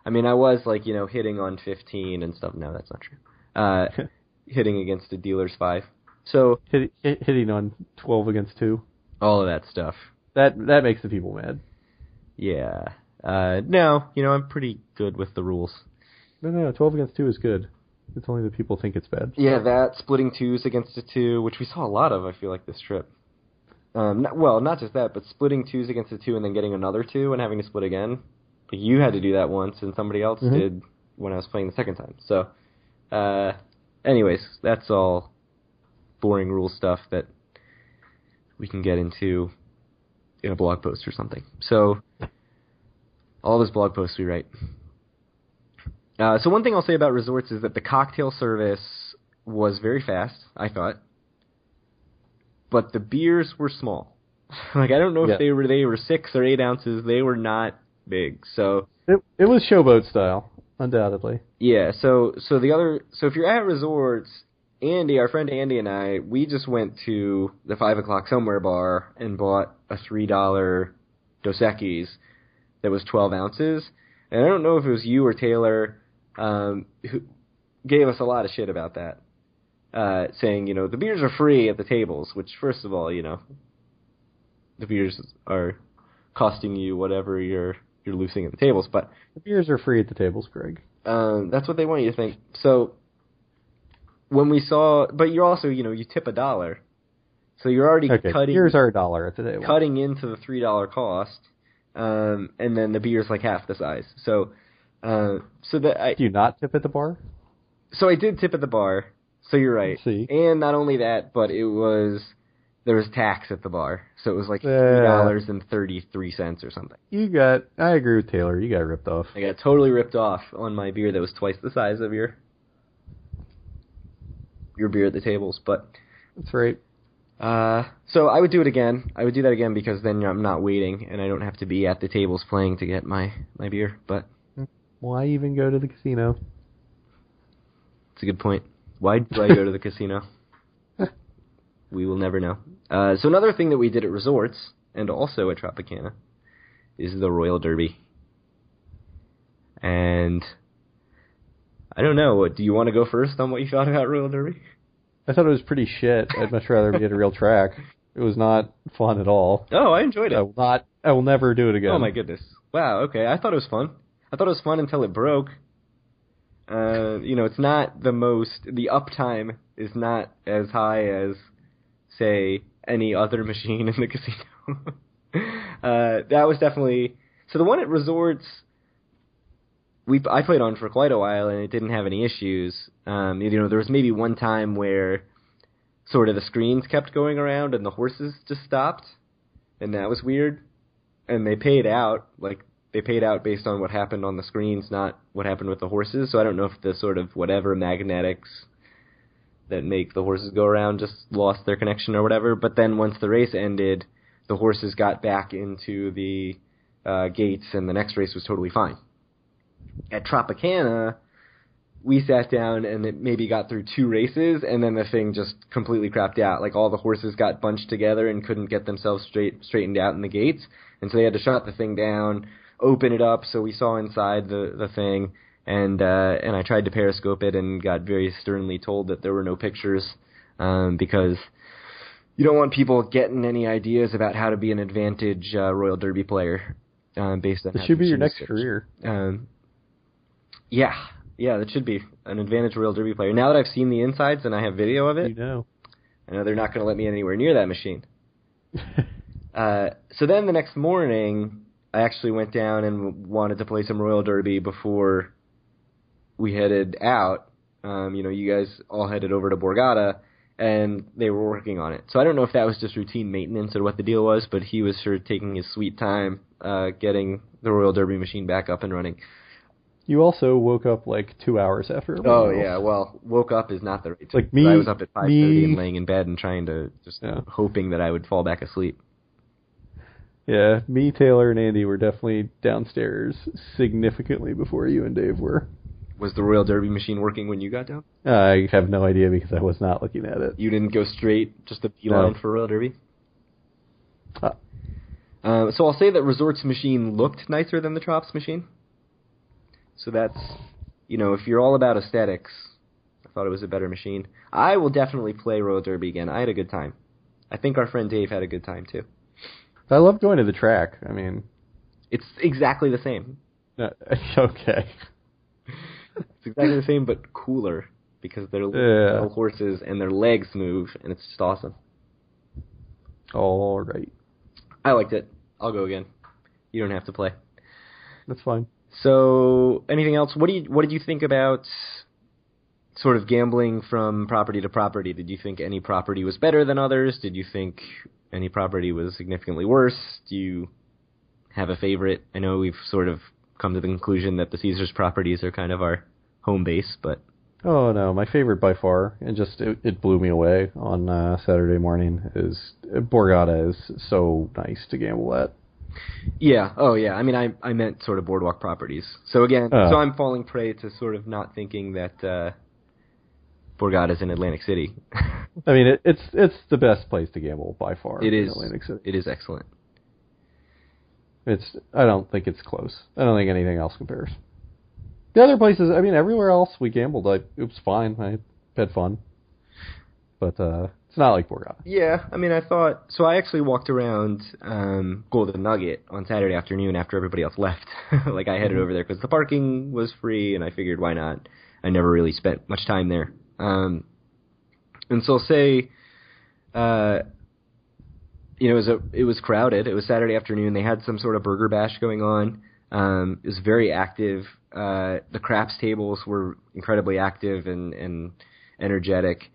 I mean, I was like you know hitting on 15 and stuff. No, that's not true. Uh, hitting against a dealer's five. So Hit, hit, hitting on twelve against two. all of that stuff. That that makes the people mad. Yeah. Uh, no, you know I'm pretty good with the rules. No, no, twelve against two is good. It's only that people think it's bad. Yeah, that splitting twos against a two, which we saw a lot of. I feel like this trip. Um, not, well, not just that, but splitting twos against a two and then getting another two and having to split again. Like you had to do that once, and somebody else Mhm. did when I was playing the second time. So, uh, anyways, that's all boring rule stuff that we can get into in a blog post or something. So, all those blog posts we write. Uh, so one thing I'll say about resorts is that the cocktail service was very fast. I thought, but the beers were small. like I don't know if Yeah. they were they were six or eight ounces. They were not big. So It it was showboat style, undoubtedly. yeah. So so the other so if you're at resorts, Andy, our friend Andy and I, we just went to the five o'clock somewhere bar and bought a three dollar Dos Equis that was twelve ounces. And I don't know if it was you or Taylor um, who gave us a lot of shit about that, uh, saying you know the beers are free at the tables. Which first of all, you know, the beers are costing you whatever you're you're losing at the tables, but The beers are free at the tables, Greg. um, that's what they want you to think. So when we saw, but you're also, you know, you tip a dollar, so you're already Okay, cutting beers are a dollar at the table. cutting into the three dollar cost, um, and then the beer's like half the size. So, uh, so that I, Do you not tip at the bar? so I did tip at the bar. So you're right. See. And not only that, but it was there was tax at the bar, so it was like three dollars and thirty three cents or something. You got. I agree with Taylor. You got ripped off. I got totally ripped off on my beer that was twice the size of your your beer at the tables, but That's right. uh, so I would do it again. I would do that again because then I'm not waiting and I don't have to be at the tables playing to get my my beer. But Why even go to the casino? it's a good point. Why do I go to the casino? We will never know. Uh, so another thing that we did at resorts and also at Tropicana is the Royal Derby. And I don't know. Do you want to go first on what you thought about Royal Derby? I thought it was pretty shit. I'd much rather be at a real track. It was not fun at all. Oh, I enjoyed it. I will not. I will never do it again. Oh my goodness! Wow. Okay, I thought it was fun. I thought it was fun until it broke. Uh, you know, it's not the most. The uptime is not as high as, say, any other machine in the casino. uh, that was definitely so. The one at resorts, we I played on for quite a while and it didn't have any issues. Um, you know, there was maybe one time where sort of the screens kept going around and the horses just stopped, and that was weird and they paid out like they paid out based on what happened on the screens, not what happened with the horses. So I don't know if the sort of whatever magnetics that make the horses go around just lost their connection or whatever. But then once the race ended, the horses got back into the uh, gates, and the next race was totally fine. At Tropicana, we sat down and it maybe got through two races, and then the thing just completely crapped out. Like all the horses got bunched together and couldn't get themselves straight straightened out in the gates, and so they had to shut the thing down, open it up, so we saw inside the the thing, and uh, and I tried to periscope it and got very sternly told that there were no pictures um, because you don't want people getting any ideas about how to be an advantage uh, Royal Derby player um, based on This how should be your next career. Um, yeah, yeah, that should be an advantage Royal Derby player. Now that I've seen the insides and I have video of You it, know. I know they're not going to let me anywhere near that machine. Uh, so then the next morning, I actually went down and wanted to play some Royal Derby before we headed out. Um, you know, you guys all headed over to Borgata, and they were working on it. So I don't know if that was just routine maintenance or what the deal was, but he was sure taking his sweet time uh, getting the Royal Derby machine back up and running. you also woke up like two hours after. Oh yeah, well, woke up is not the right. Like time. I me- was up at five thirty me- and laying in bed and trying to just Yeah. hoping that I would fall back asleep. Yeah, me, Taylor, and Andy were definitely downstairs significantly before you and Dave were. Was the Royal Derby machine working when you got down? I have no idea because I was not looking at it. You didn't go straight, just a beeline No. for Royal Derby. Uh, Uh, so I'll say that Resort's machine looked nicer than the Trops machine. So that's, you know, if you're all about aesthetics, I thought it was a better machine. I will definitely play Royal Derby again. I had a good time. I think our friend Dave had a good time too. I love going to the track. I mean, It's exactly the same. uh, okay. It's exactly the same, but cooler because they're Yeah. little horses and their legs move, and it's just awesome. All right, I liked it. I'll go again. You don't have to play. that's fine. So, anything else? What do you what did you think about sort of gambling from property to property? Did you think any property was better than others? Did you think any property was significantly worse? Do you have a favorite? I know we've sort of come to the conclusion that the Caesars properties are kind of our home base, but Oh no, my favorite by far, and just it, it blew me away on uh, Saturday morning. Is Borgata is so nice to gamble at. Yeah. Oh, yeah. I mean, I I meant sort of boardwalk properties. So again, Oh. so I'm falling prey to sort of not thinking that uh, Borgata's in Atlantic City. I mean, it, it's it's the best place to gamble by far. it in is. Atlantic City. It is excellent. It's I don't think it's close. I don't think anything else compares. The other places, I mean, everywhere else we gambled, I, it was fine. I had fun, but uh, it's not like Borgata. Yeah, I mean, I thought so. I actually walked around um, Golden Nugget on Saturday afternoon after everybody else left. like I headed over there because the parking was free, and I figured why not. I never really spent much time there. Um, and so say, uh, you know, it was a, it was crowded. It was Saturday afternoon. They had some sort of burger bash going on. Um, it was very active. Uh, the craps tables were incredibly active and, and energetic.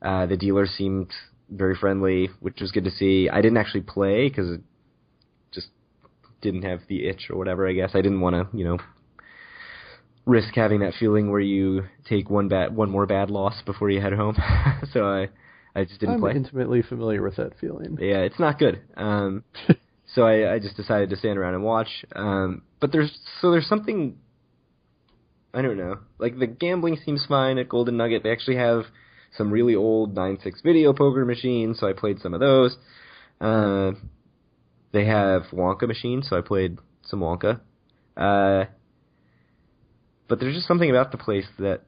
Uh, the dealers seemed very friendly, which was good to see. I didn't actually play because just didn't have the itch or whatever. I guess I didn't want to, you know, risk having that feeling where you take one bad one more bad loss before you head home. so I I just didn't I'm play. intimately familiar with that feeling. Yeah, it's not good. Um, so I, I just decided to stand around and watch. Um, but there's so there's something I don't know. Like the gambling seems fine at Golden Nugget. They actually have some really old nine six video poker machines, so I played some of those. Uh, they have Wonka machines, so I played some Wonka. Uh, but there's just something about the place that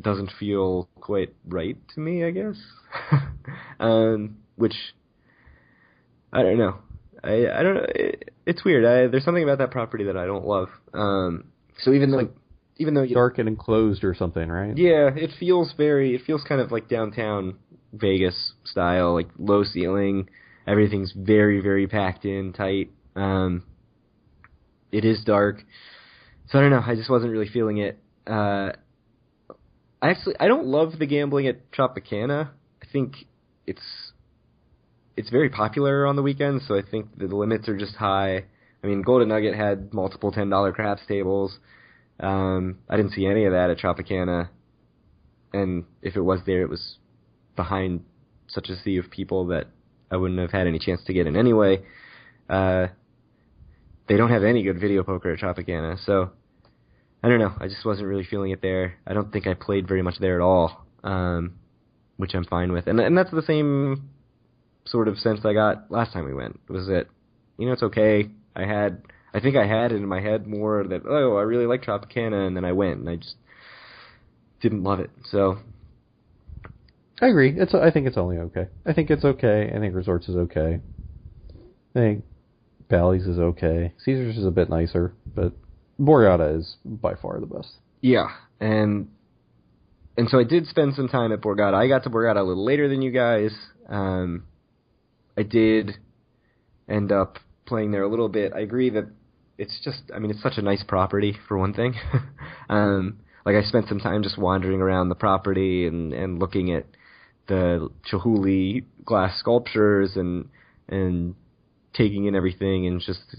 doesn't feel quite right to me, I guess. um, which I don't know. I I don't know. It, it's weird. I, there's something about that property that I don't love. Um, so even though even though you, Dark and enclosed or something, right? yeah, it feels very. It feels kind of like downtown Vegas style, like low ceiling. Everything's very very packed in, tight. Um, it is dark. So I don't know. I just wasn't really feeling it. Uh, I actually I don't love the gambling at Tropicana. I think it's it's very popular on the weekends, so I think the limits are just high. I mean, Golden Nugget had multiple ten dollar craps tables. Um, I didn't see any of that at Tropicana, and if it was there, it was behind such a sea of people that I wouldn't have had any chance to get in anyway. Uh, they don't have any good video poker at Tropicana, so I don't know. I just wasn't really feeling it there. I don't think I played very much there at all, um, which I'm fine with. And and that's the same sort of sense I got last time we went. Was that you know it's okay. I had I think I had it in my head more that oh I really like Tropicana, and then I went and I just didn't love it. So I agree. It's I think it's only okay. I think it's okay. I think Resorts is okay. I think Bally's is okay. Caesars is a bit nicer, but Borgata is by far the best. Yeah, and and so I did spend some time at Borgata. I got to Borgata a little later than you guys. Um, I did end up playing there a little bit. I agree that it's just, I mean, it's such a nice property for one thing. um, like I spent some time just wandering around the property and and looking at the Chihuly glass sculptures and and taking in everything and just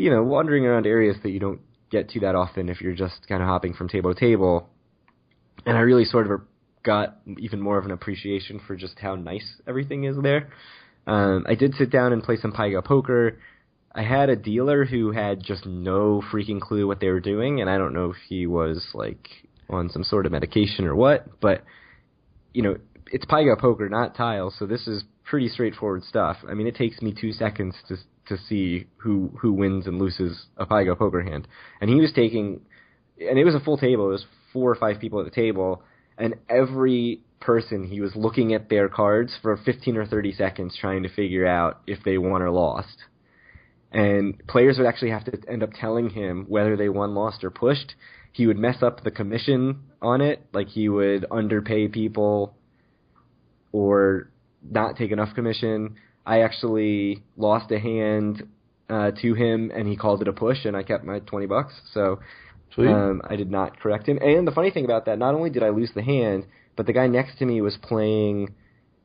you know wandering around areas that you don't get to that often if you're just kind of hopping from table to table. And I really sort of got even more of an appreciation for just how nice everything is there. Um, I did sit down and play some Pai Gow poker. I had a dealer who had just no freaking clue what they were doing, and I don't know if he was like on some sort of medication or what, but you know, it's Pai Gow poker, not tiles, so this is pretty straightforward stuff. I mean, it takes me two seconds to to see who who wins and loses a Pai Gow poker hand, and he was taking, and it was a full table. It was four or five people at the table, and every person he was looking at their cards for 15 or 30 seconds trying to figure out if they won or lost. And players would actually have to end up telling him whether they won, lost, or pushed. He would mess up the commission on it, like he would underpay people or not take enough commission. I actually lost a hand uh, to him, and he called it a push, and I kept my 20 bucks. So um, I did not correct him. And the funny thing about that, not only did I lose the hand, but the guy next to me was playing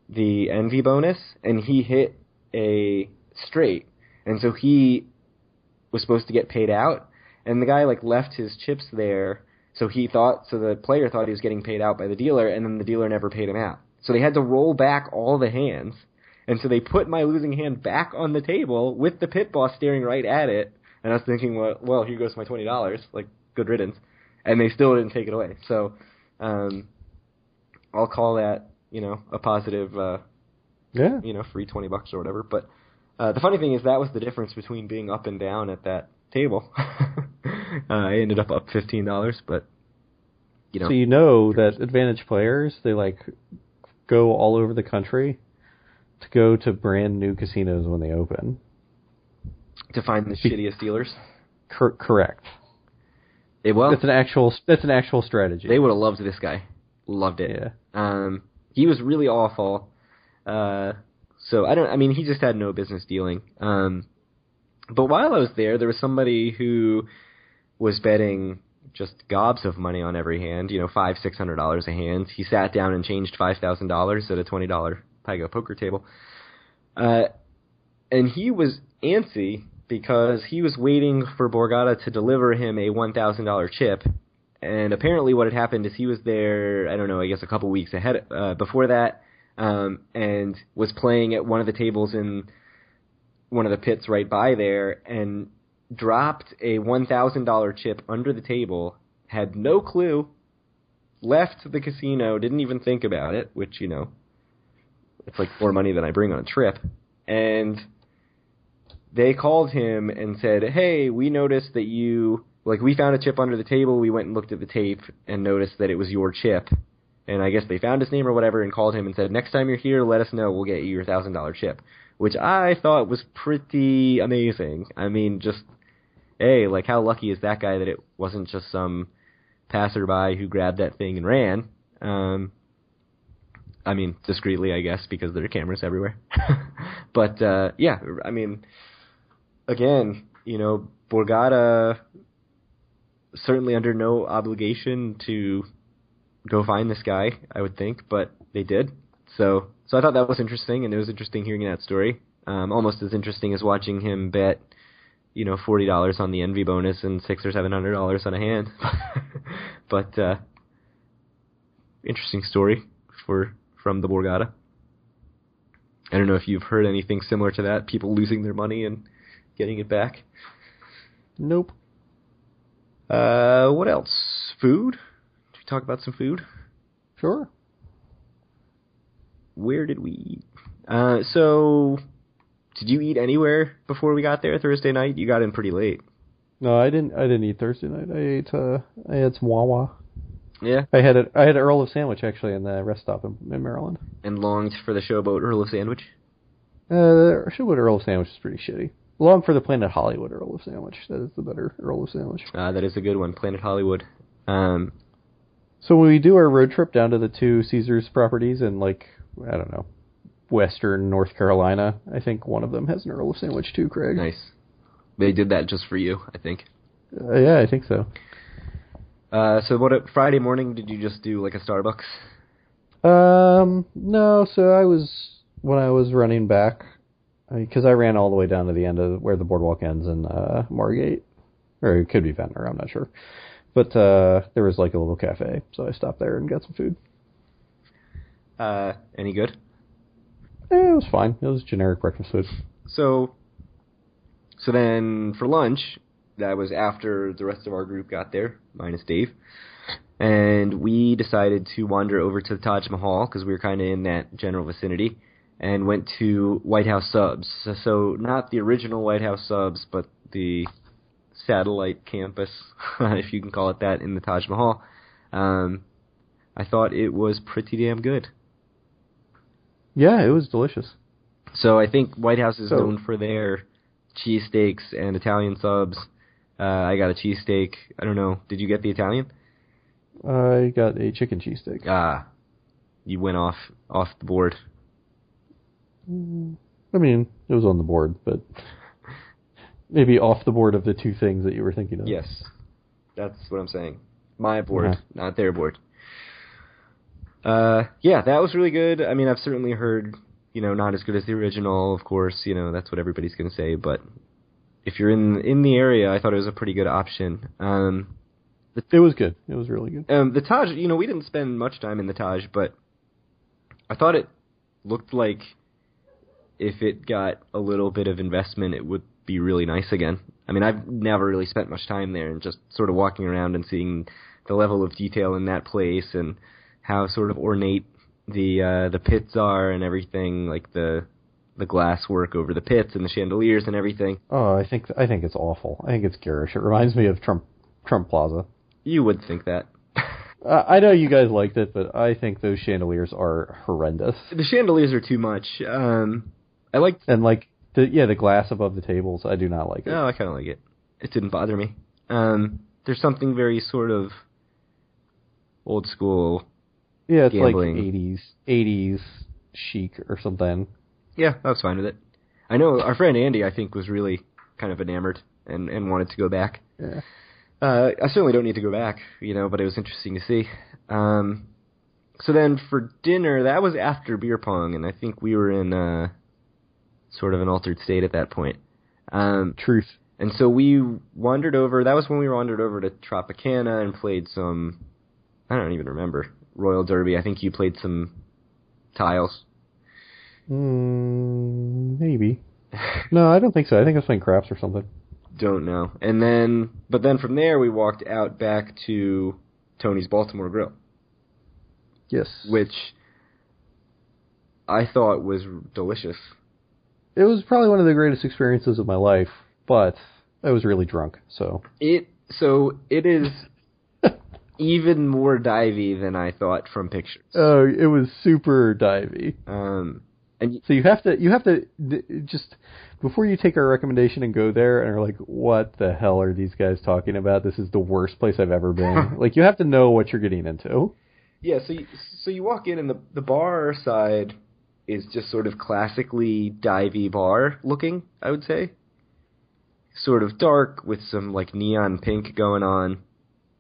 the envy bonus, and he hit a straight, and so he was supposed to get paid out, and the guy like left his chips there, so he thought, so the player thought he was getting paid out by the dealer, and then the dealer never paid him out. So they had to roll back all the hands, and so they put my losing hand back on the table with the pit boss staring right at it, and I was thinking, well, well here goes my twenty dollars, like good riddance, and they still didn't take it away. So, um, I'll call that, you know, a positive, uh, yeah. you know, free 20 bucks or whatever. But uh, the funny thing is that was the difference between being up and down at that table. uh, I ended up up $15, but, you know, So you know that advantage players they like go all over the country to go to brand new casinos when they open. to find the shittiest dealers. Cor- correct. It, well, That's an actual that's an actual strategy. they would have loved this guy. Loved it. yeah. Um, he was really awful. Uh, so I don't. I mean, he just had no business dealing. Um, but while I was there, there was somebody who was betting just gobs of money on every hand. You know, five, six hundred dollars a hand. He sat down and changed five thousand dollars at a twenty dollar Pai Gow poker table. Uh, and he was antsy because he was waiting for Borgata to deliver him a one thousand dollar chip. And apparently, what had happened is he was there. I don't know. I guess a couple weeks ahead uh, before that, um, and was playing at one of the tables in one of the pits right by there, and dropped a one thousand dollar chip under the table. Had no clue. Left the casino. Didn't even think about it. Which you know, it's like more money than I bring on a trip. And they called him and said, "Hey, we noticed that you like we found a chip under the table. We went and looked at the tape and noticed that it was your chip." And I guess they found his name or whatever and called him and said, "Next time you're here, let us know. We'll get you your thousand dollar chip." Which I thought was pretty amazing. I mean, just hey, like how lucky is that guy that it wasn't just some passerby who grabbed that thing and ran? Um, I mean, discreetly, I guess, because there are cameras everywhere. but uh, yeah, I mean, again, you know, Borgata certainly under no obligation to go find this guy, I would think, but they did. So, so I thought that was interesting, and it was interesting hearing that story. Um, almost as interesting as watching him bet, you know, forty dollars on the envy bonus and six or seven hundred dollars on a hand. but uh, interesting story for from the Borgata. I don't know if you've heard anything similar to that, people losing their money and getting it back. Nope. Uh, what else? Food? Did we talk about some food? Sure. Where did we eat? Uh, so, did you eat anywhere before we got there Thursday night? You got in pretty late. No, I didn't. I didn't eat Thursday night. I ate. Uh, I had some Wawa. Yeah. I had a. I had an Earl of Sandwich actually in the rest stop in, in Maryland. And longed for the showboat Earl of Sandwich. Uh, the Showboat Earl of Sandwich is pretty shitty. Long for the Planet Hollywood Earl of Sandwich. That is the better Earl of Sandwich. Uh, that is a good one, Planet Hollywood. Um, So when we do our road trip down to the two Caesars properties in like I don't know, Western North Carolina, I think one of them has an Earl of Sandwich too, Craig. nice. They did that just for you, I think. Uh, yeah, I think so. Uh, so what? Friday morning, did you just do like a Starbucks? Um, no. So I was when I was running back because I ran all the way down to the end of where the boardwalk ends in uh, Margate, or it could be Ventnor. I'm not sure. But uh, there was like a little cafe, so I stopped there and got some food. Uh, any good? Eh, it was fine. It was generic breakfast food. So, so then for lunch, that was after the rest of our group got there, minus Dave, and we decided to wander over to the Taj Mahal because we were kind of in that general vicinity, and went to White House Subs. So, so not the original White House Subs, but the satellite campus, if you can call it that, in the Taj Mahal. Um, I thought it was pretty damn good. Yeah, it was delicious. So I think White House is So- known for their cheesesteaks and Italian subs. Uh, I got a cheesesteak. I don't know. Did you get the Italian? I got a chicken cheesesteak. Ah, you went off off the board. I mean, it was on the board, but maybe off the board of the two things that you were thinking of. Yes, that's what I'm saying. My board, Uh-huh. not their board. Uh, yeah, that was really good. I mean, I've certainly heard, you know, not as good as the original. Of course, you know that's what everybody's gonna say. But if you're in in the area, I thought it was a pretty good option. Um, It was good. It was really good. Um, the Taj, you know, we didn't spend much time in the Taj, but I thought it looked like if it got a little bit of investment, it would be really nice again. I mean, I've never really spent much time there, and just sort of walking around and seeing the level of detail in that place and how sort of ornate the uh, the pits are and everything, like the the glass work over the pits and the chandeliers and everything. Oh, I think I think it's awful. I think it's garish. It reminds me of Trump Trump Plaza. You would think that. Uh, I know you guys liked it, but I think those chandeliers are horrendous. the chandeliers are too much. Um, I liked And like the yeah, the glass above the tables, I do not like it. No, I kind of like it. It didn't bother me. Um, there's something very sort of old school. Yeah, it's gambling. like 80s 80s chic or something. Yeah, I was fine with it. I know our friend Andy, I think, was really kind of enamored and and wanted to go back. Yeah. Uh, I certainly don't need to go back, you know, but it was interesting to see. Um, so then for dinner, that was after beer pong, and I think we were in uh, sort of an altered state at that point. Um, Truth. and so we wandered over. That was when we wandered over to Tropicana and played some. I don't even remember Royal Derby. I think you played some tiles. Mm, maybe. No, I don't think so. I think I was playing craps or something. Don't know. And then, but then from there we walked out back to Tony's Baltimore Grill, Yes. which I thought was delicious. It was probably one of the greatest experiences of my life, but I was really drunk, so. It so it is even more divey than I thought from pictures. Oh, it was super divey. Um, and So you have to you have to d- just before you take our recommendation and go there and are like, what the hell are these guys talking about? This is the worst place I've ever been. like you have to know what you're getting into. Yeah, so you, so you walk in and the the bar side is just sort of classically divey bar looking, I would say. Sort of dark with some like neon pink going on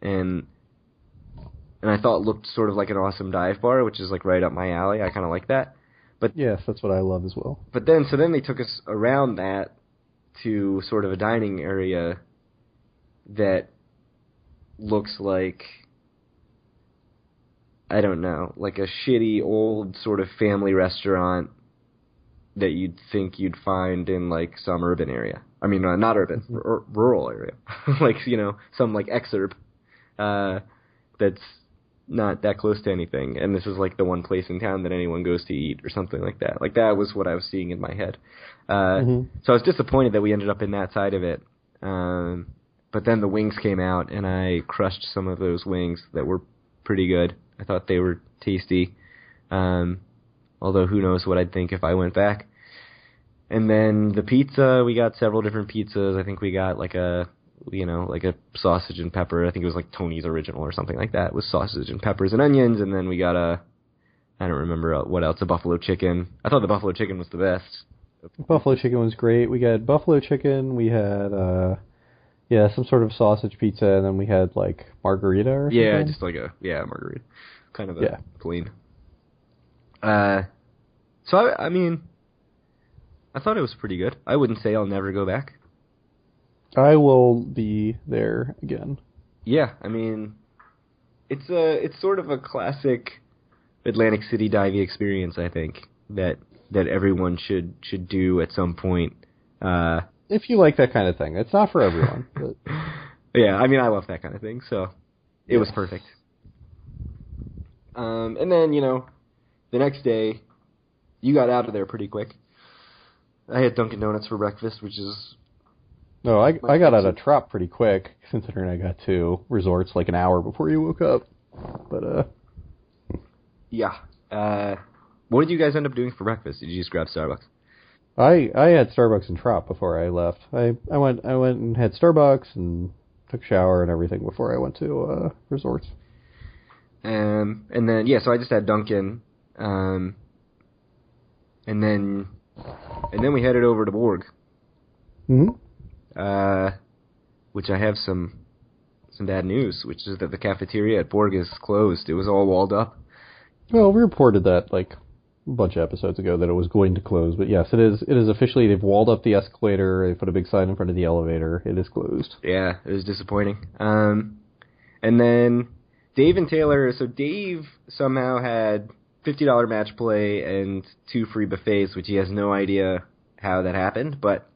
and and I thought looked sort of like an awesome dive bar, which is like right up my alley. I kind of like that. But Yes, that's what I love as well. But then so then they took us around that to sort of a dining area that looks like I don't know, like a shitty old sort of family restaurant that you'd think you'd find in like some urban area. I mean, not urban, r- rural area, like you know, some like exurb uh, that's not that close to anything. And this is like the one place in town that anyone goes to eat or something like that. Like that was what I was seeing in my head. Uh, Mhm. So I was disappointed that we ended up in that side of it. Um, but then the wings came out, and I crushed some of those wings that were pretty good. I thought they were tasty. Um, although who knows what I'd think if I went back. And then the pizza, we got several different pizzas. I think we got like a, you know, like a sausage and pepper. I think it was like Tony's original or something like that. with sausage and peppers and onions. And then we got a, I don't remember what else, a buffalo chicken. I thought the buffalo chicken was the best. Buffalo chicken was great. We got buffalo chicken. We had uh, yeah, some sort of sausage pizza, and then we had like margarita or something. Yeah, just like a yeah margarita, kind of a Yeah. clean. Uh, so I, I mean, I thought it was pretty good. I wouldn't say I'll never go back. I will be there again. Yeah, I mean, it's a it's sort of a classic Atlantic City diving experience. I think that that everyone should should do at some point. Uh, If you like that kind of thing, it's not for everyone. but yeah, I mean, I love that kind of thing, so it was perfect. Um, and then you know, the next day, you got out of there pretty quick. I had Dunkin' Donuts for breakfast, which is no, I I got out of Trop pretty quick, considering I got to resorts like an hour before you woke up. But uh, yeah. Uh, what did you guys end up doing for breakfast? Did you just grab Starbucks? I I had Starbucks and Trop before I left. I I went I went and had Starbucks and took a shower and everything before I went to uh resorts. Um, and then yeah, so I just had Dunkin'. um, and then and then we headed over to Borg, hmm uh, which I have some some bad news, which is that the cafeteria at Borg is closed. It was all walled up. Well, we reported that like a bunch of episodes ago that it was going to close, but yes, it is. It is officially. They've walled up the escalator. They put a big sign in front of the elevator. It is closed. Yeah, it was disappointing. Um, and then Dave and Taylor. So Dave somehow had fifty dollar match play and two free buffets, which he has no idea how that happened. But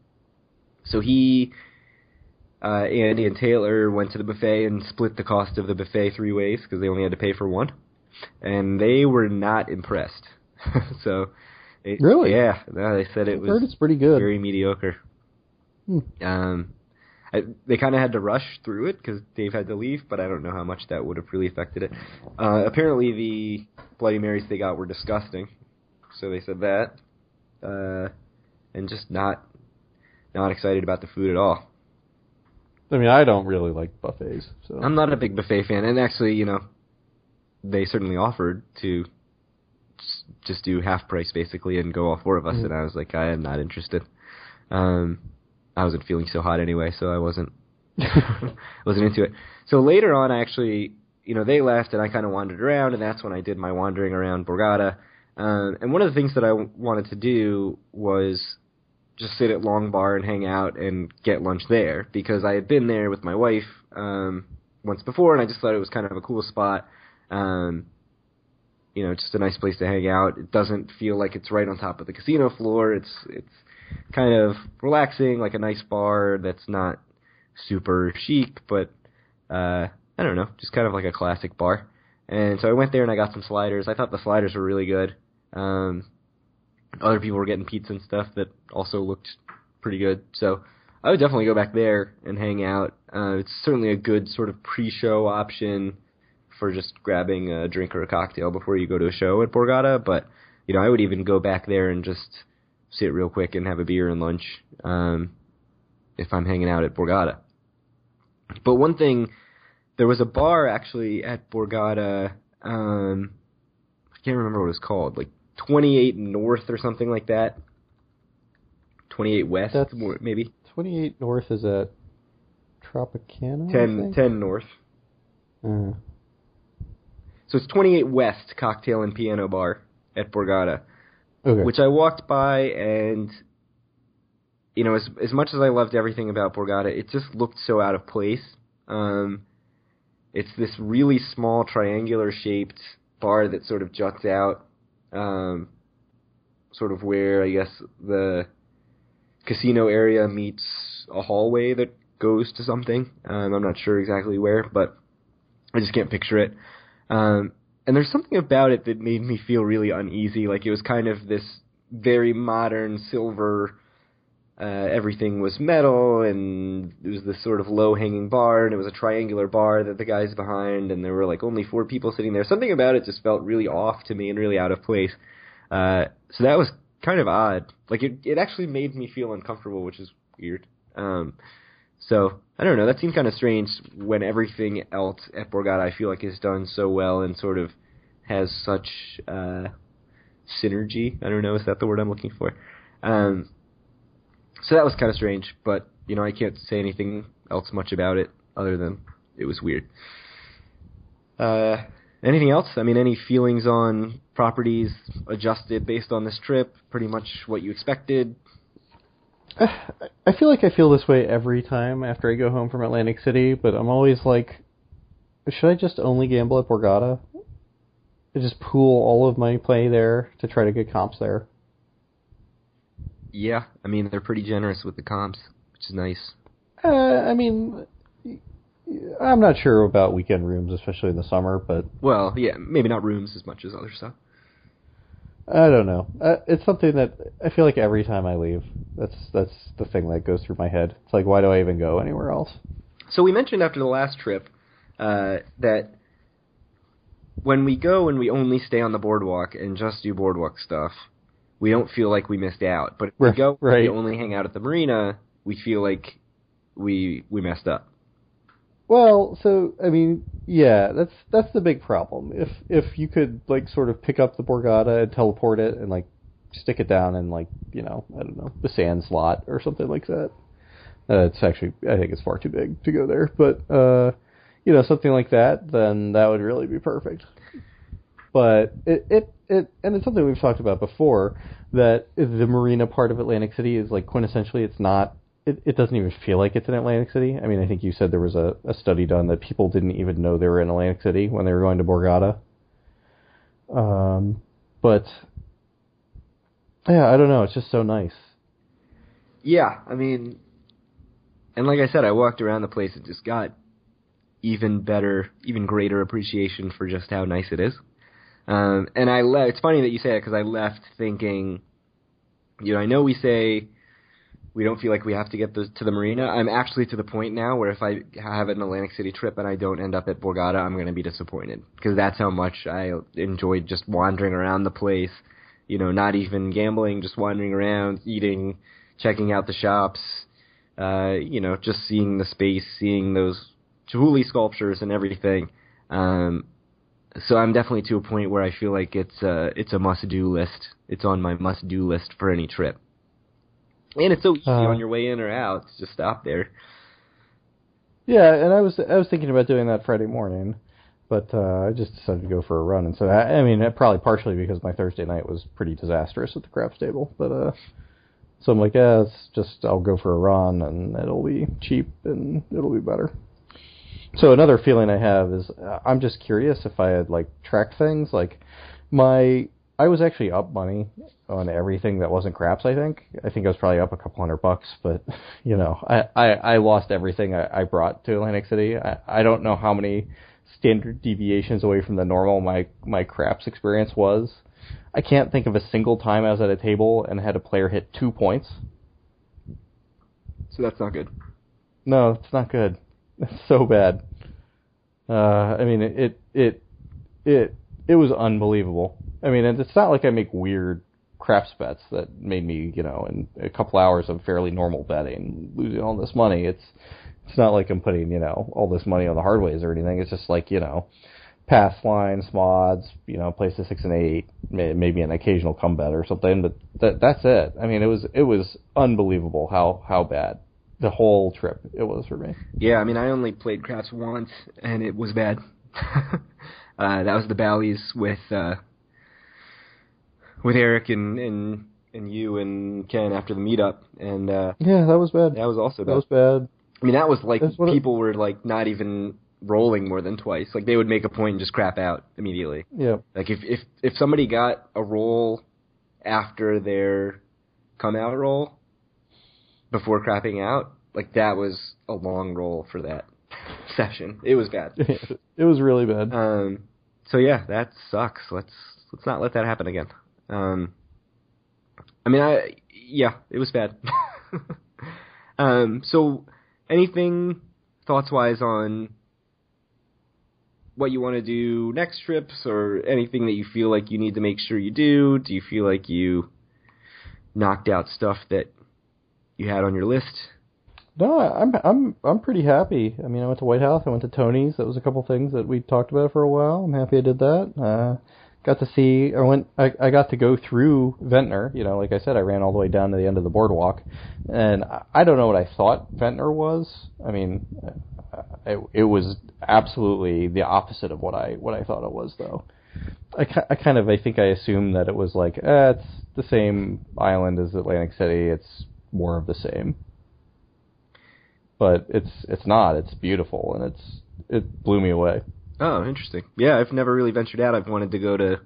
so he, uh, Andy and Taylor went to the buffet and split the cost of the buffet three ways because they only had to pay for one, and they were not impressed. so. It, Really? Yeah. No, they said it I've was it's pretty good. very mediocre. Hmm. Um, I, they kind of had to rush through it because Dave had to leave, but I don't know how much that would have really affected it. Uh, apparently, the Bloody Marys they got were disgusting, so they said that, uh, and just not not excited about the food at all. I mean, I don't really like buffets, so I'm not a big buffet fan, and actually, you know, they certainly offered to just do half price basically and go all four of us, Mhm. and I was like, I am not interested. Um, I wasn't feeling so hot anyway, so I wasn't wasn't into it. So later on, I actually you know, they left and I kind of wandered around, and that's when I did my wandering around Borgata. Um, and one of the things that I w- wanted to do was just sit at Long Bar and hang out and get lunch there because I had been there with my wife um, once before, and I just thought it was kind of a cool spot. Um, you know, just a nice place to hang out. It doesn't feel like it's right on top of the casino floor. It's it's kind of relaxing, like a nice bar that's not super chic, but uh, I don't know, just kind of like a classic bar. And so I went there and I got some sliders. I thought the sliders were really good. Um, other people were getting pizza and stuff that also looked pretty good. So I would definitely go back there and hang out. Uh, it's certainly a good sort of pre-show option for just grabbing a drink or a cocktail before you go to a show at Borgata. But you know, I would even go back there and just sit real quick and have a beer and lunch um, if I'm hanging out at Borgata. But one thing, there was a bar actually at Borgata. Um, I can't remember what it was called, like 28 North or something like that. 28 West, That's- maybe. 28 North is at Tropicana. I 10, think? 10 North. Uh, So it's 28 West Cocktail and Piano Bar at Borgata, okay. which I walked by and you know, as as much as I loved everything about Borgata, it just looked so out of place. Um, it's this really small triangular shaped bar that sort of juts out, um, sort of where I guess the casino area meets a hallway that goes to something. Um, I'm not sure exactly where, but I just can't picture it. Um, and there's something about it that made me feel really uneasy. Like it was kind of this very modern silver. Uh, everything was metal, and it was this sort of low-hanging bar, and it was a triangular bar that the guy's behind, and there were like only four people sitting there. Something about it just felt really off to me and really out of place. Uh, so that was kind of odd. Like it, it actually made me feel uncomfortable, which is weird. Um, so I don't know. That seemed kind of strange when everything else at Borgata I feel like is done so well and sort of has such uh, synergy. I don't know. Is that the word I'm looking for? Um, so that was kind of strange, but you know I can't say anything else much about it other than it was weird. Uh, anything else? I mean, any feelings on properties adjusted based on this trip? Pretty much what you expected. I feel like I feel this way every time after I go home from Atlantic City, but I'm always like, should I just only gamble at Borgata? I just pool all of my play there to try to get comps there. Yeah, I mean they're pretty generous with the comps, which is nice. Uh, I mean, I'm not sure about weekend rooms, especially in the summer, but Well, yeah, maybe not rooms as much as other stuff. I don't know. Uh, it's something that I feel like every time I leave, that's that's the thing that goes through my head. It's like, why do I even go anywhere else? So we mentioned after the last trip uh, that when we go and we only stay on the boardwalk and just do boardwalk stuff, we don't feel like we missed out. But if we go right. we only hang out at the marina, we feel like we we messed up. Well, so I mean, yeah, that's that's the big problem. If if you could like sort of pick up the Borgata and teleport it and like stick it down in like you know I don't know the Sands lot or something like that. Uh, it's actually I think it's far too big to go there, but uh, you know something like that, then that would really be perfect. But it it it and it's something we've talked about before that the marina part of Atlantic City is like quintessentially it's not it, it doesn't even feel like it's in Atlantic City. I mean, I think you said there was a, a study done that people didn't even know they were in Atlantic City when they were going to Borgata. Um, but yeah, I don't know. It's just so nice. Yeah, I mean, and like I said, I walked around the place and just got even better, even greater appreciation for just how nice it is. Um, and I le- it's funny that you say that because I left thinking, you know, I know we say we don't feel like we have to get the, to the marina. I'm actually to the point now where if I have an Atlantic City trip and I don't end up at Borgata, I'm going to be disappointed because that's how much I enjoyed just wandering around the place. You know, not even gambling, just wandering around, eating, checking out the shops. Uh, you know, just seeing the space, seeing those Chihuly sculptures and everything. Um, so I'm definitely to a point where I feel like it's a it's a must do list. It's on my must do list for any trip. And it's so easy Uh, on your way in or out. to Just stop there. Yeah, and I was I was thinking about doing that Friday morning, but uh, I just decided to go for a run. And so I, I mean, probably partially because my Thursday night was pretty disastrous at the craps table. But uh, so I'm like, yeah, it's just I'll go for a run and it'll be cheap and it'll be better. So another feeling I have is uh, I'm just curious if I had like tracked things like my I was actually up money on everything that wasn't craps. I think I think I was probably up a couple hundred bucks, but you know I I, I lost everything I, I brought to Atlantic City. I, I don't know how many standard deviations away from the normal my my craps experience was. I can't think of a single time I was at a table and had a player hit two points. So that's not good. No, it's not good. So bad. Uh, I mean, it it it it was unbelievable. I mean, it's not like I make weird craps bets that made me, you know, in a couple hours of fairly normal betting, losing all this money. It's it's not like I'm putting, you know, all this money on the hard ways or anything. It's just like, you know, pass lines, mods, you know, place to six and eight, maybe an occasional come bet or something, but that that's it. I mean, it was it was unbelievable how how bad the whole trip it was for me. Yeah, I mean, I only played craps once and it was bad. uh that was the Bally's with uh with Eric and and and you and Ken after the meetup and uh Yeah, that was bad. That was also bad. That was bad. I mean, that was like people it, were like not even rolling more than twice. Like they would make a point and just crap out immediately. Yeah. Like if if if somebody got a roll after their come out roll before crapping out, like that was a long roll for that session. It was bad. it was really bad. Um so yeah, that sucks. Let's let's not let that happen again. Um I mean I yeah, it was bad. um so anything thoughts wise on what you want to do next trips or anything that you feel like you need to make sure you do? Do you feel like you knocked out stuff that you had on your list? No, I'm I'm I'm pretty happy. I mean, I went to White House, I went to Tony's. That was a couple things that we talked about for a while. I'm happy I did that. Uh, got to see I went I, I got to go through Ventnor, you know, like I said, I ran all the way down to the end of the boardwalk. And I, I don't know what I thought Ventnor was. I mean, it, it was absolutely the opposite of what I what I thought it was though. I, I kind of I think I assumed that it was like eh, it's the same island as Atlantic City. It's more of the same, but it's it's not. It's beautiful and it's it blew me away. Oh, interesting. Yeah, I've never really ventured out. I've wanted to go to,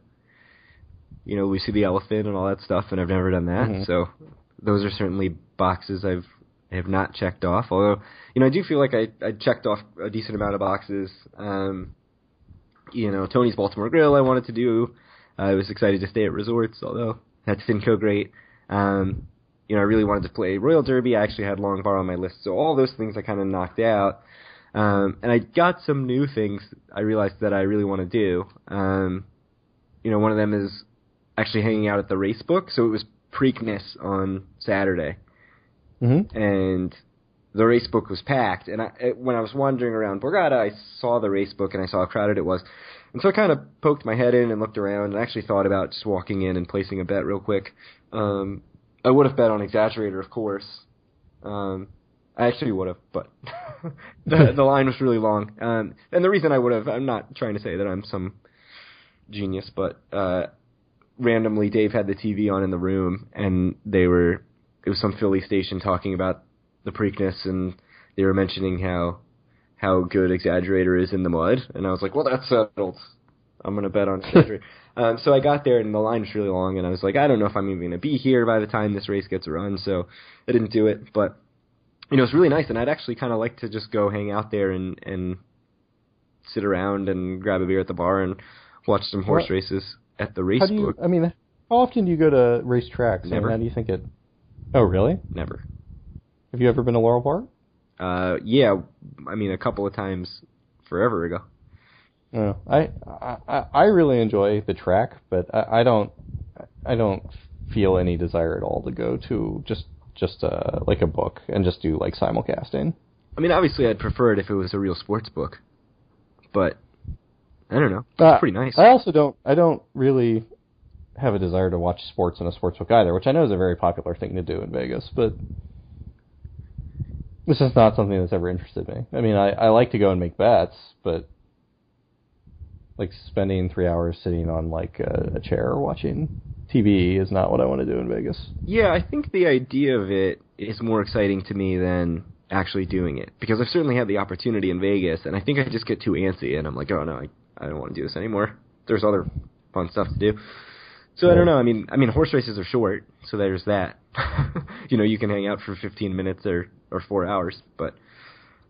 you know, we see the Elephant and all that stuff, and I've never done that. Mm-hmm. So those are certainly boxes I've I have not checked off. Although, you know, I do feel like I I checked off a decent amount of boxes. Um, you know, Tony's Baltimore Grill I wanted to do. I was excited to stay at resorts, although that didn't go great. Um, you know, I really wanted to play Royal Derby. I actually had Long Bar on my list, so all those things I kind of knocked out. Um, and I got some new things I realized that I really want to do. Um, you know, one of them is actually hanging out at the race book. So it was Preakness on Saturday. Mm-hmm. And the race book was packed. And I, when I was wandering around Borgata, I saw the race book and I saw how crowded it was. And so I kind of poked my head in and looked around and actually thought about just walking in and placing a bet real quick. Um, I would have bet on Exaggerator, of course. Um, I actually would have, but the the line was really long. Um, and the reason I would have, I'm not trying to say that I'm some genius, but uh, randomly Dave had the TV on in the room, and they were it was some Philly station talking about the Preakness, and they were mentioning how how good Exaggerator is in the mud, and I was like, well, that's settled. I'm gonna bet on Exaggerator. um, so I got there, and the line was really long, and I was like, I don't know if I'm even gonna be here by the time this race gets run, so I didn't do it, but you know, it's really nice, and I'd actually kind of like to just go hang out there and and sit around and grab a beer at the bar and watch some horse well, races at the race how do you, book. I mean, how often do you go to race tracks? Never. I mean, how do you think it? Oh, really? Never. Have you ever been to Laurel Park? Uh, yeah. I mean, a couple of times forever ago. Oh, I I I really enjoy the track, but I, I don't I don't feel any desire at all to go to just just uh, like a book and just do like simulcasting. I mean, obviously, I'd prefer it if it was a real sports book, but I don't know. It's uh, pretty nice. I also don't. I don't really have a desire to watch sports in a sports book either, which I know is a very popular thing to do in Vegas, but this is not something that's ever interested me. I mean, I, I like to go and make bets, but like spending three hours sitting on like a, a chair watching TV is not what I want to do in Vegas. Yeah, I think the idea of it is more exciting to me than actually doing it because I've certainly had the opportunity in Vegas, and I think I just get too antsy, and I'm like, oh no, I, I don't want to do this anymore. There's other fun stuff to do. So I don't know. I mean, I mean, horse races are short, so there's that. you know, you can hang out for 15 minutes or or four hours, but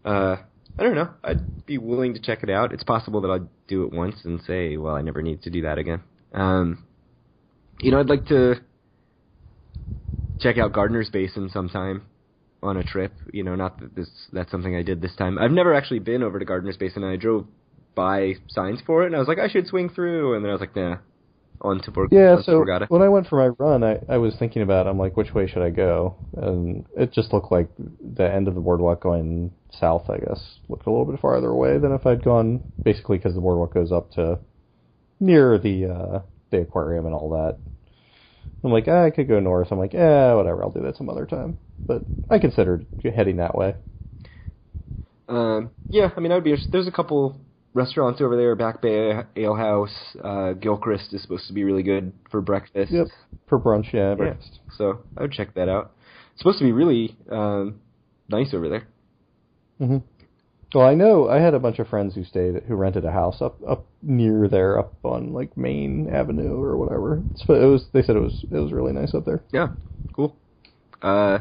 uh, I don't know. I'd be willing to check it out. It's possible that I'd do it once and say, well, I never need to do that again. Um, you know, I'd like to check out Gardner's Basin sometime on a trip. You know, not that this that's something I did this time. I've never actually been over to Gardner's Basin. I drove by signs for it, and I was like, I should swing through, and then I was like, nah, on to Bor- Yeah, so Borgata. when I went for my run, I, I was thinking about I'm like, which way should I go? And it just looked like the end of the boardwalk going south, I guess, looked a little bit farther away than if I'd gone basically because the boardwalk goes up to near the uh, the aquarium and all that. I'm like, ah, I could go north. I'm like, yeah, whatever, I'll do that some other time. But I considered heading that way. Um, yeah, I mean, I'd be. There's a couple restaurants over there. Back Bay Ale House, uh, Gilchrist is supposed to be really good for breakfast. Yep, for brunch, yeah, Yeah. breakfast. So I would check that out. It's supposed to be really um, nice over there. Mm-hmm. Well, I know I had a bunch of friends who stayed who rented a house up up near there, up on like Maine Avenue or whatever. So it was. They said it was it was really nice up there. Yeah, cool. Uh,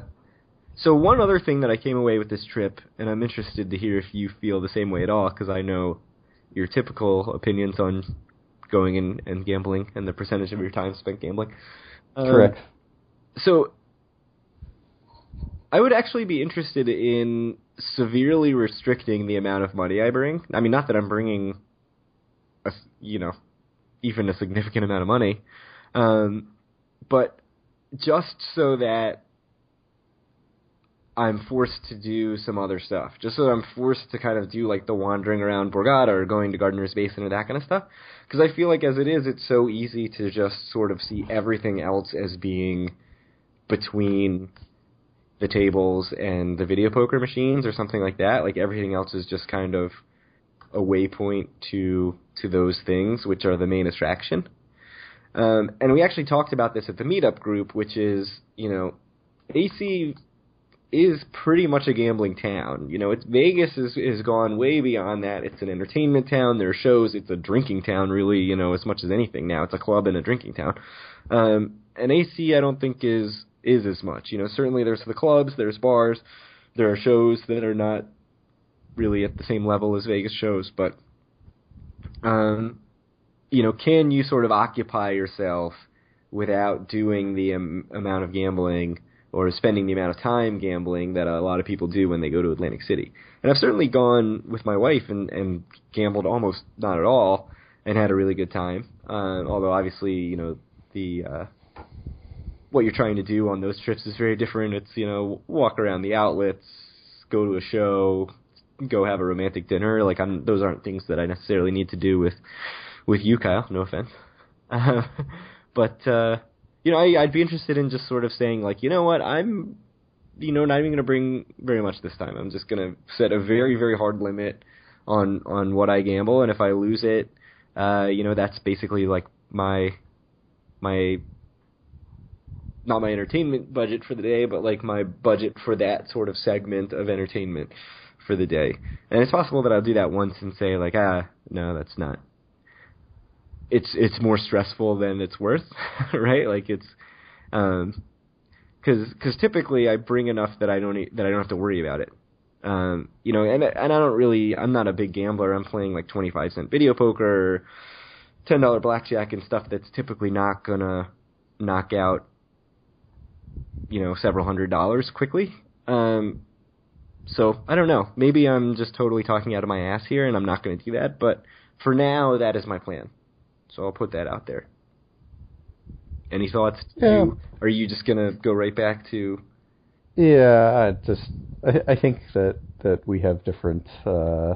so one other thing that I came away with this trip, and I'm interested to hear if you feel the same way at all, because I know your typical opinions on going and, and gambling and the percentage of your time spent gambling. Um, Correct. So I would actually be interested in severely restricting the amount of money I bring. I mean, not that I'm bringing, a, you know, even a significant amount of money, um, but just so that I'm forced to do some other stuff. Just so I'm forced to kind of do like the wandering around Borgata or going to Gardner's Basin or that kind of stuff. Because I feel like as it is, it's so easy to just sort of see everything else as being between the tables and the video poker machines or something like that. Like everything else is just kind of a waypoint to to those things, which are the main attraction. Um, and we actually talked about this at the meetup group, which is you know, AC is pretty much a gambling town. You know, it's Vegas is is gone way beyond that. It's an entertainment town. There are shows. It's a drinking town, really. You know, as much as anything now. It's a club and a drinking town. Um, and AC, I don't think is is as much. You know, certainly there's the clubs, there's bars, there are shows that are not really at the same level as Vegas shows, but um, you know, can you sort of occupy yourself without doing the um, amount of gambling or spending the amount of time gambling that a lot of people do when they go to Atlantic City? And I've certainly gone with my wife and, and gambled almost not at all and had a really good time. Uh, although obviously, you know, the uh, what you're trying to do on those trips is very different. It's you know walk around the outlets, go to a show, go have a romantic dinner. Like I'm, those aren't things that I necessarily need to do with with you, Kyle. No offense, uh, but uh, you know I, I'd be interested in just sort of saying like you know what I'm you know not even going to bring very much this time. I'm just going to set a very very hard limit on on what I gamble, and if I lose it, uh, you know that's basically like my my not my entertainment budget for the day, but like my budget for that sort of segment of entertainment for the day. And it's possible that I'll do that once and say like, ah, no, that's not. It's it's more stressful than it's worth, right? Like it's, um, because because typically I bring enough that I don't that I don't have to worry about it. Um, you know, and and I don't really I'm not a big gambler. I'm playing like 25 cent video poker, ten dollar blackjack and stuff that's typically not gonna knock out you know several hundred dollars quickly. Um, so I don't know. Maybe I'm just totally talking out of my ass here, and I'm not going to do that. But for now, that is my plan. So I'll put that out there. Any thoughts? Yeah. You, are you just going to go right back to? Yeah, I just I, I think that that we have different uh,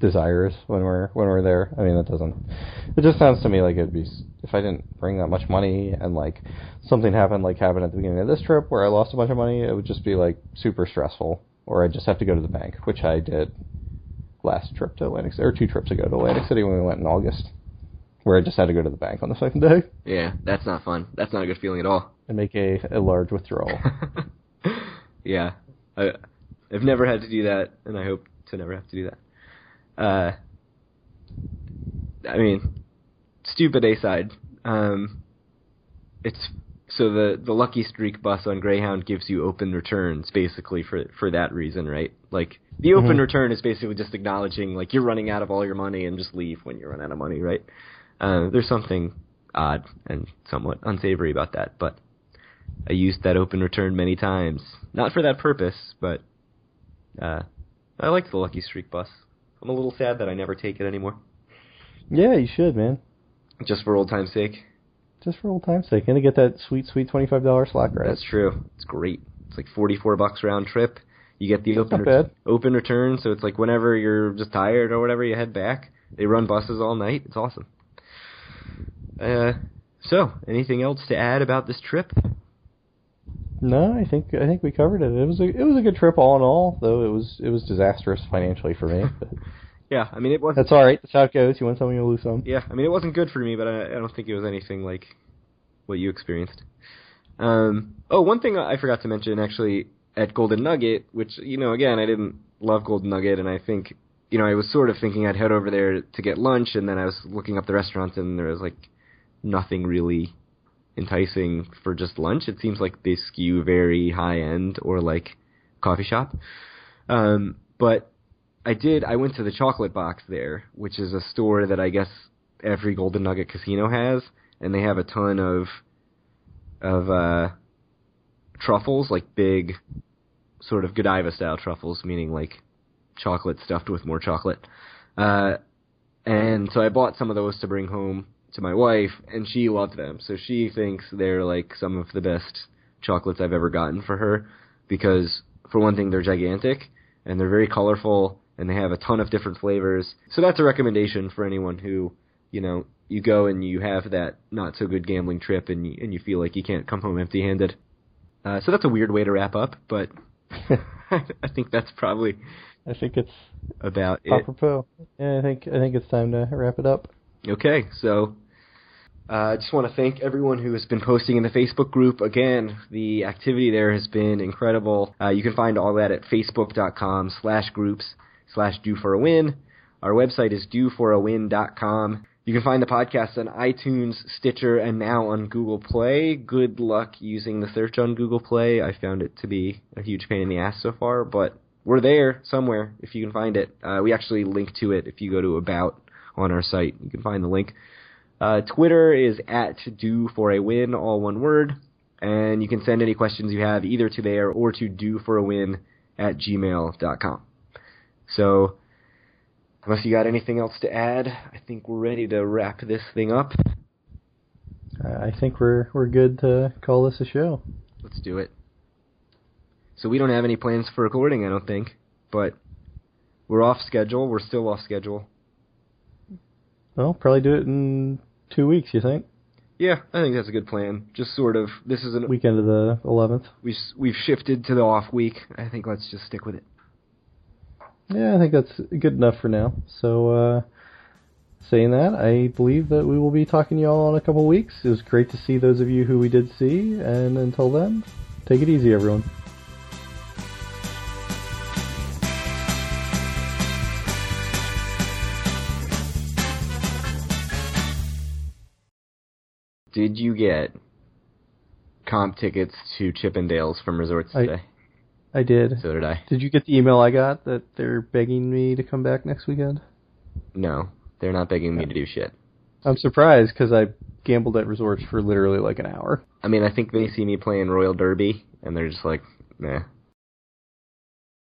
desires when we're when we're there. I mean, that doesn't. It just sounds to me like it'd be s- if I didn't bring that much money and like something happened like happened at the beginning of this trip where I lost a bunch of money, it would just be like super stressful. Or I'd just have to go to the bank, which I did last trip to Atlantic City, or two trips ago to Atlantic City when we went in August. Where I just had to go to the bank on the second day Yeah, that's not fun. That's not a good feeling at all. and make a, a large withdrawal. yeah, I, I've never had to do that, and I hope to never have to do that. Uh, I mean, stupid A side. Um, it's so the the Lucky Streak bus on Greyhound gives you open returns basically for for that reason, right? Like the open Mhm. return is basically just acknowledging like you're running out of all your money and just leave when you run out of money, right? Uh, there's something odd and somewhat unsavory about that, but I used that open return many times. Not for that purpose, but uh, I liked the Lucky Streak bus. I'm a little sad that I never take it anymore, yeah, you should, man. just for old time's sake. Just for old time's sake, and to get that sweet, sweet twenty-five dollar slack ride. That's true. It's great. It's like 44 bucks round trip. You get the open bad. open return, so it's like whenever you're just tired or whatever, you head back. They run buses all night. It's awesome. Uh, so anything else to add about this trip? No, I think I think we covered it. It was a it was a good trip all in all, though it was it was disastrous financially for me. Yeah, I mean it was. that's all right. That's how it goes. You win some, you lose some. Yeah, I mean it wasn't good for me, but I, I don't think it was anything like what you experienced. Um, oh, one thing I forgot to mention actually at Golden Nugget, which you know, again, I didn't love Golden Nugget, and I think you know I was sort of thinking I'd head over there to get lunch, and then I was looking up the restaurants, and there was like nothing really enticing for just lunch. It seems like they skew very high end or like coffee shop. Um, but I did. I went to the Chocolate Box there, which is a store that I guess every Golden Nugget casino has, and they have a ton of of uh, truffles, like big, sort of Godiva style truffles, meaning like chocolate stuffed with more chocolate. Uh, and so I bought some of those to bring home to my wife, and she loved them. So she thinks they're like some of the best chocolates I've ever gotten for her, because for one thing, they're gigantic and they're very colorful and they have a ton of different flavors. So that's a recommendation for anyone who, you know, you go and you have that not so good gambling trip and you, and you feel like you can't come home empty-handed. Uh, so that's a weird way to wrap up, but I think that's probably I think it's about it. apropos. Yeah, I think I think it's time to wrap it up. Okay, so uh, I just want to thank everyone who has been posting in the Facebook group. Again, the activity there has been incredible. Uh, you can find all that at facebook.com slash groups slash Due for a Win. Our website is dueforawin.com. You can find the podcast on iTunes, Stitcher, and now on Google Play. Good luck using the search on Google Play. I found it to be a huge pain in the ass so far, but we're there somewhere if you can find it. Uh, we actually link to it if you go to About on our site. You can find the link. Uh, Twitter is at Due for a Win, all one word. And you can send any questions you have either to there or to Due for a Win at gmail.com. So, unless you got anything else to add, I think we're ready to wrap this thing up. I think we're we're good to call this a show. Let's do it. So we don't have any plans for recording, I don't think, but we're off schedule. We're still off schedule. Well, probably do it in two weeks. You think? Yeah, I think that's a good plan. Just sort of this is a Weekend of the eleventh. we've we've shifted to the off week. I think let's just stick with it. Yeah, I think that's good enough for now. So, uh, saying that, I believe that we will be talking to y'all in a couple weeks. It was great to see those of you who we did see, and until then, take it easy, everyone. Did you get comp tickets to Chippendales from Resorts I- today? I did. So did I. Did you get the email I got that they're begging me to come back next weekend? No, they're not begging me to do shit. I'm surprised because I gambled at resorts for literally like an hour. I mean, I think they see me playing Royal Derby, and they're just like, nah.